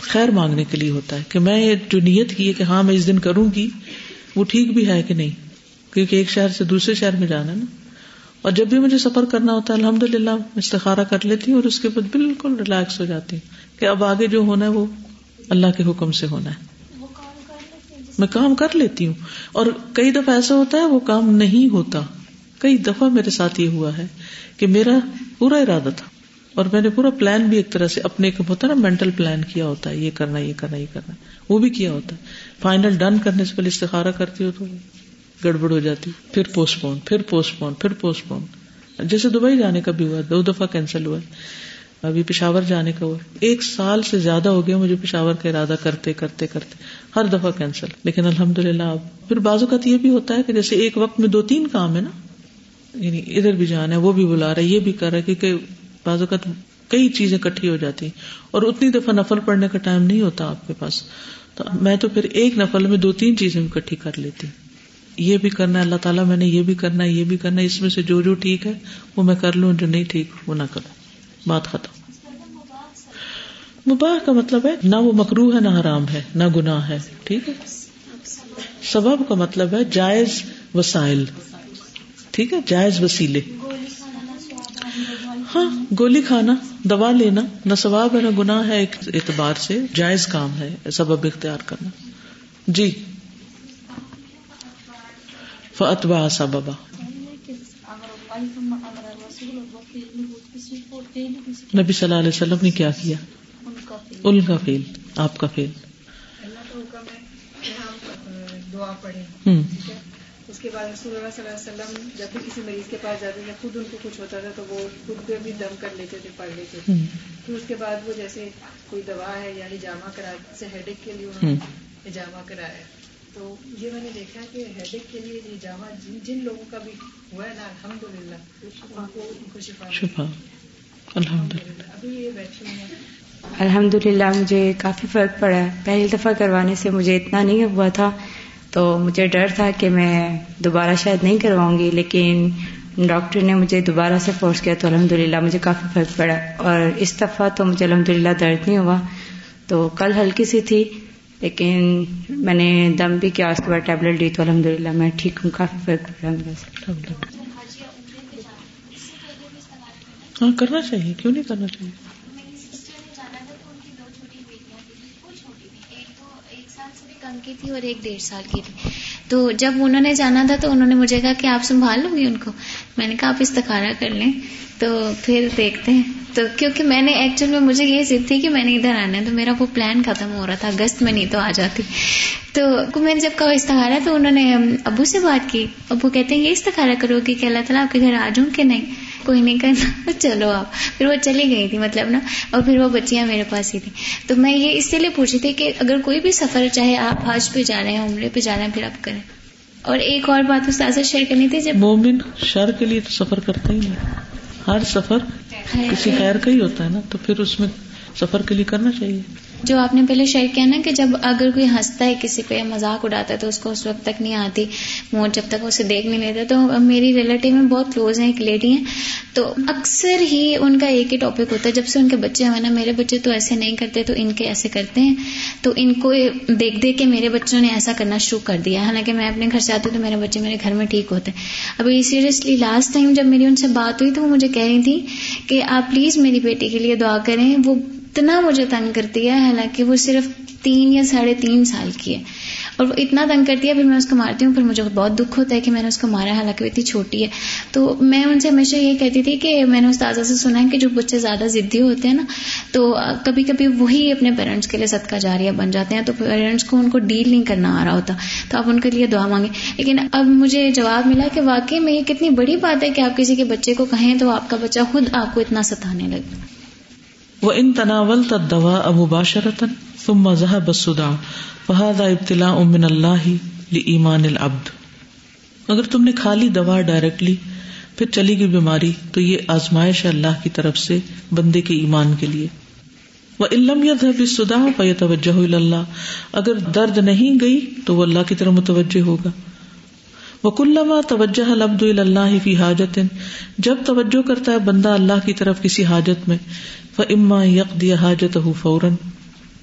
خیر مانگنے کے لیے ہوتا ہے کہ میں یہ جو نیت کی ہے کہ ہاں میں اس دن کروں گی، وہ ٹھیک بھی ہے کہ نہیں؟ کیونکہ ایک شہر سے دوسرے شہر میں جانا نا۔ اور جب بھی مجھے سفر کرنا ہوتا ہے الحمد للہ استخارا کر لیتی ہوں اور اس کے بعد بالکل ریلیکس ہو جاتی ہوں کہ اب آگے جو ہونا ہے وہ اللہ کے حکم سے ہونا ہے۔ میں کام کر لیتی ہوں۔ اور کئی دفعہ ایسا ہوتا ہے، وہ کام نہیں ہوتا۔ کئی دفعہ میرے ساتھ یہ ہوا ہے کہ میرا پورا ارادہ تھا اور میں نے پورا پلان بھی ایک طرح سے اپنے ہوتا ہے نا مینٹل پلان کیا ہوتا ہے، یہ کرنا یہ کرنا یہ کرنا، وہ بھی کیا ہوتا ہے۔ فائنل ڈن کرنے سے پہلے استخارا کرتی ہو تو گڑبڑ ہو جاتی، پھر پوسٹ پون پھر پوسٹ پون پھر پوسٹ پون جیسے دبئی جانے کا بھی ہوا، دو دفعہ کینسل ہوا۔ ابھی پشاور جانے کا ہوا۔ ایک سال سے زیادہ ہو گیا مجھے پشاور کا ارادہ کرتے کرتے کرتے۔ ہر دفعہ کینسل لیکن الحمد للہ اب پھر بازو کا یہ بھی ہوتا ہے کہ جیسے ایک وقت میں دو تین کام ہے نا یعنی ادھر بھی جانا ہے، وہ بھی بلا رہا ہے، یہ بھی کر رہا ہے کیونکہ بازو کا کئی چیزیں کٹھی ہو جاتی اور اتنی دفعہ نفل پڑنے کا ٹائم نہیں ہوتا آپ کے پاس۔ تو میں تو پھر ایک نفل میں دو تین چیزیں بھی کٹھی کر لیتی۔ یہ بھی کرنا ہے، اللہ تعالیٰ میں نے یہ بھی کرنا ہے، یہ بھی کرنا ہے، اس میں سے جو جو ٹھیک ہے، وہ میں کر لوں، جو نہیں ٹھیک، وہ نہ کروں۔ بات ختم۔ مباح کا مطلب ہے، نہ وہ مکرو ہے، نہ حرام ہے، نہ گناہ ہے، ٹھیک ہے؟ سبب کا مطلب ہے جائز وسائل۔ ٹھیک ہے جائز وسیلے۔ ہاں گولی کھانا دوا لینا نہ ثواب ہے نہ گناہ ہے ایک اعتبار سے جائز کام ہے سبب اختیار کرنا۔ جی۔ فتوا سببا نبی صلی اللہ علیہ وسلم نے کیا کیا؟ ان کا فیل آپ کا فیل دعا پڑھیں۔ اس کے بعد رسول اللہ صلی اللہ علیہ وسلم جب بھی کسی مریض کے پاس جاتے تھے خود ان کو کچھ ہوتا تھا تو وہ خود پہ بھی دم کر لیتے تھے پڑھ لیتے تھے۔ پھر اس کے بعد وہ جیسے کوئی دوا ہے یعنی جامع کرا جیسے ہیڈک کے لیے انہوں نے جامع کرایا۔ تو یہ میں نے دیکھا کہ ہیڈک کے لیے یہ جامع جن لوگوں کا بھی ہوا ہے نا الحمد للہ ان کو ان کو شفا الحمد للہ ابھی یہ بیٹھی ہیں۔ الحمد للہ مجھے کافی فرق پڑا ہے۔ پہلی دفعہ کروانے سے مجھے اتنا نہیں ہوا تھا۔ تو مجھے ڈر تھا کہ میں دوبارہ شاید نہیں کرواؤں گی، لیکن ڈاکٹر نے مجھے دوبارہ سے فورس کیا تو الحمد للہ مجھے کافی فرق پڑا۔ اور اس دفعہ تو مجھے الحمد للہ درد نہیں ہوا۔ تو کل ہلکی سی تھی، لیکن میں نے دم بھی کیا، اس کے بعد ٹیبلٹ دی تو الحمد للہ میں ٹھیک ہوں، کافی فرق پڑا۔ ہاں کرنا چاہیے، کیوں نہیں کرنا چاہیے؟ کی تھی اور ایک ڈیڑھ سال کی تھی۔ تو جب انہوں نے جانا تھا تو انہوں نے مجھے کہا کہ آپ سنبھال لوں گی ان کو۔ میں نے کہا آپ استخارہ کر لیں۔ تو پھر دیکھتے ہیں۔ تو کیونکہ میں نے ایکچوئل میں مجھے یہ ضد تھی کہ میں نے ادھر آنا ہے تو میرا وہ پلان ختم ہو رہا تھا۔ اگست میں نہیں تو آ جاتی۔ تو میں نے جب کہا استخارہ تو انہوں نے ابو سے بات کی۔ ابو کہتے ہیں، یہ استخارہ کرو گی کہ اللہ تعالیٰ آپ کے گھر آ جاؤں کہ نہیں؟ کوئی نہیں کرنا۔ چلو آپ۔ پھر وہ چلی گئی تھی مطلب نا۔ اور پھر وہ بچیاں میرے پاس ہی تھی تو میں یہ اس لیے پوچھی تھی کہ اگر کوئی بھی سفر چاہے آپ حج پہ جا رہے ہیں عمرے پہ جا رہے ہیں پھر آپ کریں۔ اور ایک اور بات استاذ شیئر کرنی تھی جب مومن شر کے لیے تو سفر کرتا ہی نہیں۔ ہر سفر کسی خیر کا ہی ہوتا ہے نا تو پھر اس میں سفر کے لیے کرنا چاہیے۔ جو آپ نے پہلے شیئر کیا نا کہ جب اگر کوئی ہنستا ہے کسی پہ مذاق اڑاتا ہے تو اس کو اس وقت تک نہیں آتی موت جب تک اسے دیکھ نہیں لیتا۔ تو میری ریلیٹیو میں بہت کلوز ہیں، ایک لیڈی ہیں۔ تو اکثر ہی ان کا ایک ہی ٹاپک ہوتا ہے۔ جب سے ان کے بچے ہوئے نا میرے بچے تو ایسے نہیں کرتے، تو ان کے ایسے کرتے ہیں۔ تو ان کو دیکھ دیکھ کے میرے بچوں نے ایسا کرنا شروع کر دیا۔ حالانکہ میں اپنے گھر سے آتی ہوں تو میرے بچے میرے گھر میں ٹھیک ہوتے ہیں۔ ابھی سیریسلی لاسٹ ٹائم جب میری ان سے بات ہوئی تو وہ مجھے کہہ رہی تھی کہ آپ پلیز میری بیٹی کے لیے دعا کریں۔ وہ اتنا مجھے تنگ کرتی ہے حالانکہ وہ صرف تین یا ساڑھے تین سال کی ہے۔ اور وہ اتنا تنگ کرتی ہے، پھر میں اس کو مارتی ہوں، پھر مجھے بہت دکھ ہوتا ہے کہ میں نے اس کو مارا حالانکہ وہ اتنی چھوٹی ہے۔ تو میں ان سے ہمیشہ یہ کہتی تھی کہ میں نے اس تازہ سے سنا ہے کہ جو بچے زیادہ ضدی ہوتے ہیں نا، تو کبھی کبھی وہی اپنے پیرنٹس کے لیے صدقہ جاریہ بن جاتے ہیں۔ تو پیرنٹس کو ان کو ڈیل نہیں کرنا آ رہا ہوتا۔ تو آپ ان کے لیے دعا مانگیں۔ لیکن اب مجھے جواب ملا کہ واقعی میں یہ کتنی بڑی بات ہے کہ آپ کسی کے بچے کو کہیں تو آپ کا بچہ خود آپ کو اتنا ستانے لگے وہ ان تناول دوا اباشرتن ثم ذهب الصداع فهذا ابتلاء من اللہ لایمان العبد اگر تم نے کھا لی دوا ڈائریکٹلی پھر چلی گئی بیماری تو یہ آزمائش ہے اللہ کی طرف سے بندے کے ایمان کے لیے۔ وہ علم یا دھبی سدا پہ توجہ اللہ اگر درد نہیں گئی تو وہ اللہ کی طرف متوجہ ہوگا۔ وہ توجہ لبد اللہ فی حاجت، جب توجہ کرتا ہے بندہ اللہ کی طرف کسی حاجت میں وہ اما یک دیا حاجت ہو فوراً،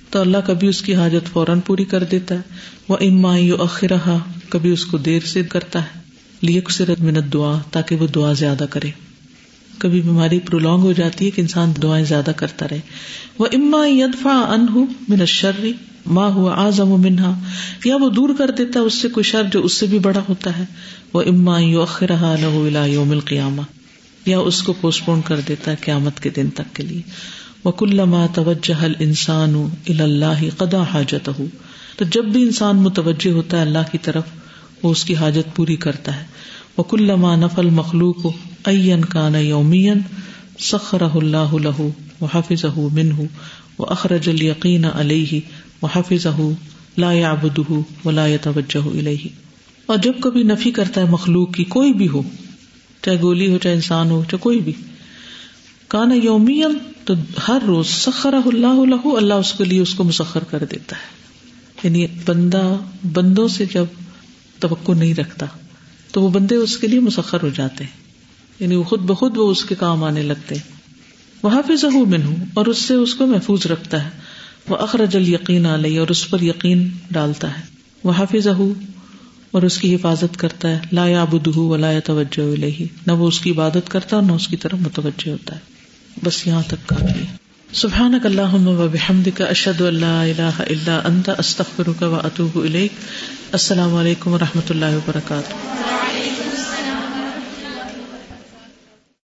تو اللہ کبھی اس کی حاجت فوراً پوری کر دیتا ہے وہ اما یو کبھی اس کو دیر سے کرتا ہے لیک سرت منت دعا تاکہ وہ دعا زیادہ کرے۔ کبھی بیماری پرولونگ ہو جاتی ہے کہ انسان دعائیں زیادہ کرتا رہے۔ وہ اما یدفا ان من شرری ماں ہوا آزم و منہا یا وہ دور کر دیتا ہے اس سے کوئی شر جو اس سے بھی بڑا ہوتا ہے۔ وہ اما یو اخرا لہ یوم القیامہ یا اس کو پوسٹ پون کر دیتا ہے قیامت کے دن تک کے لیے۔ وہ کل ما توجہ انسان اللہ قدا حاجت ہو تو جب بھی انسان متوجہ ہوتا ہے اللہ کی طرف، وہ اس کی حاجت پوری کرتا ہے۔ وہ ما نفل مخلوق ہو این کان یومین سخر اللہ لہو و حافظ من ہوں وہ اخرج القین علیہ و حافظ لا یابد ولا توجہ الیہ۔ اور جب کبھی نفی کرتا ہے مخلوق کی کوئی بھی ہو، چاہے گولی ہو، چاہے انسان ہو، چاہے کوئی بھی، کان یومین تو ہر روز سخر اللہ لہو اللہ اس کے لیے اس کو مسخر کر دیتا ہے۔ یعنی بندہ بندوں سے جب توقع نہیں رکھتا، تو وہ بندے اس کے لیے مسخر ہو جاتے ہیں۔ یعنی وہ خود بخود وہ اس کے کام آنے لگتے وہ حافظ من ہوں اور اس سے اس کو محفوظ رکھتا ہے۔ وہ اخرج ال یقین علیہ اور اس پر یقین ڈالتا ہے۔ وہ حافظ اور اس کی حفاظت کرتا ہے۔ لا ابود ولا توجہ الہی نہ وہ اس کی عبادت کرتا اور نہ اس کی طرف متوجہ ہوتا ہے۔ بس یہاں تک کافی سبحان اللہ و بحمد کا اشد اللہ اللہ اللہ انت استخر کا و اطوب السلام علیکم و رحمۃ اللہ وبرکاتہ۔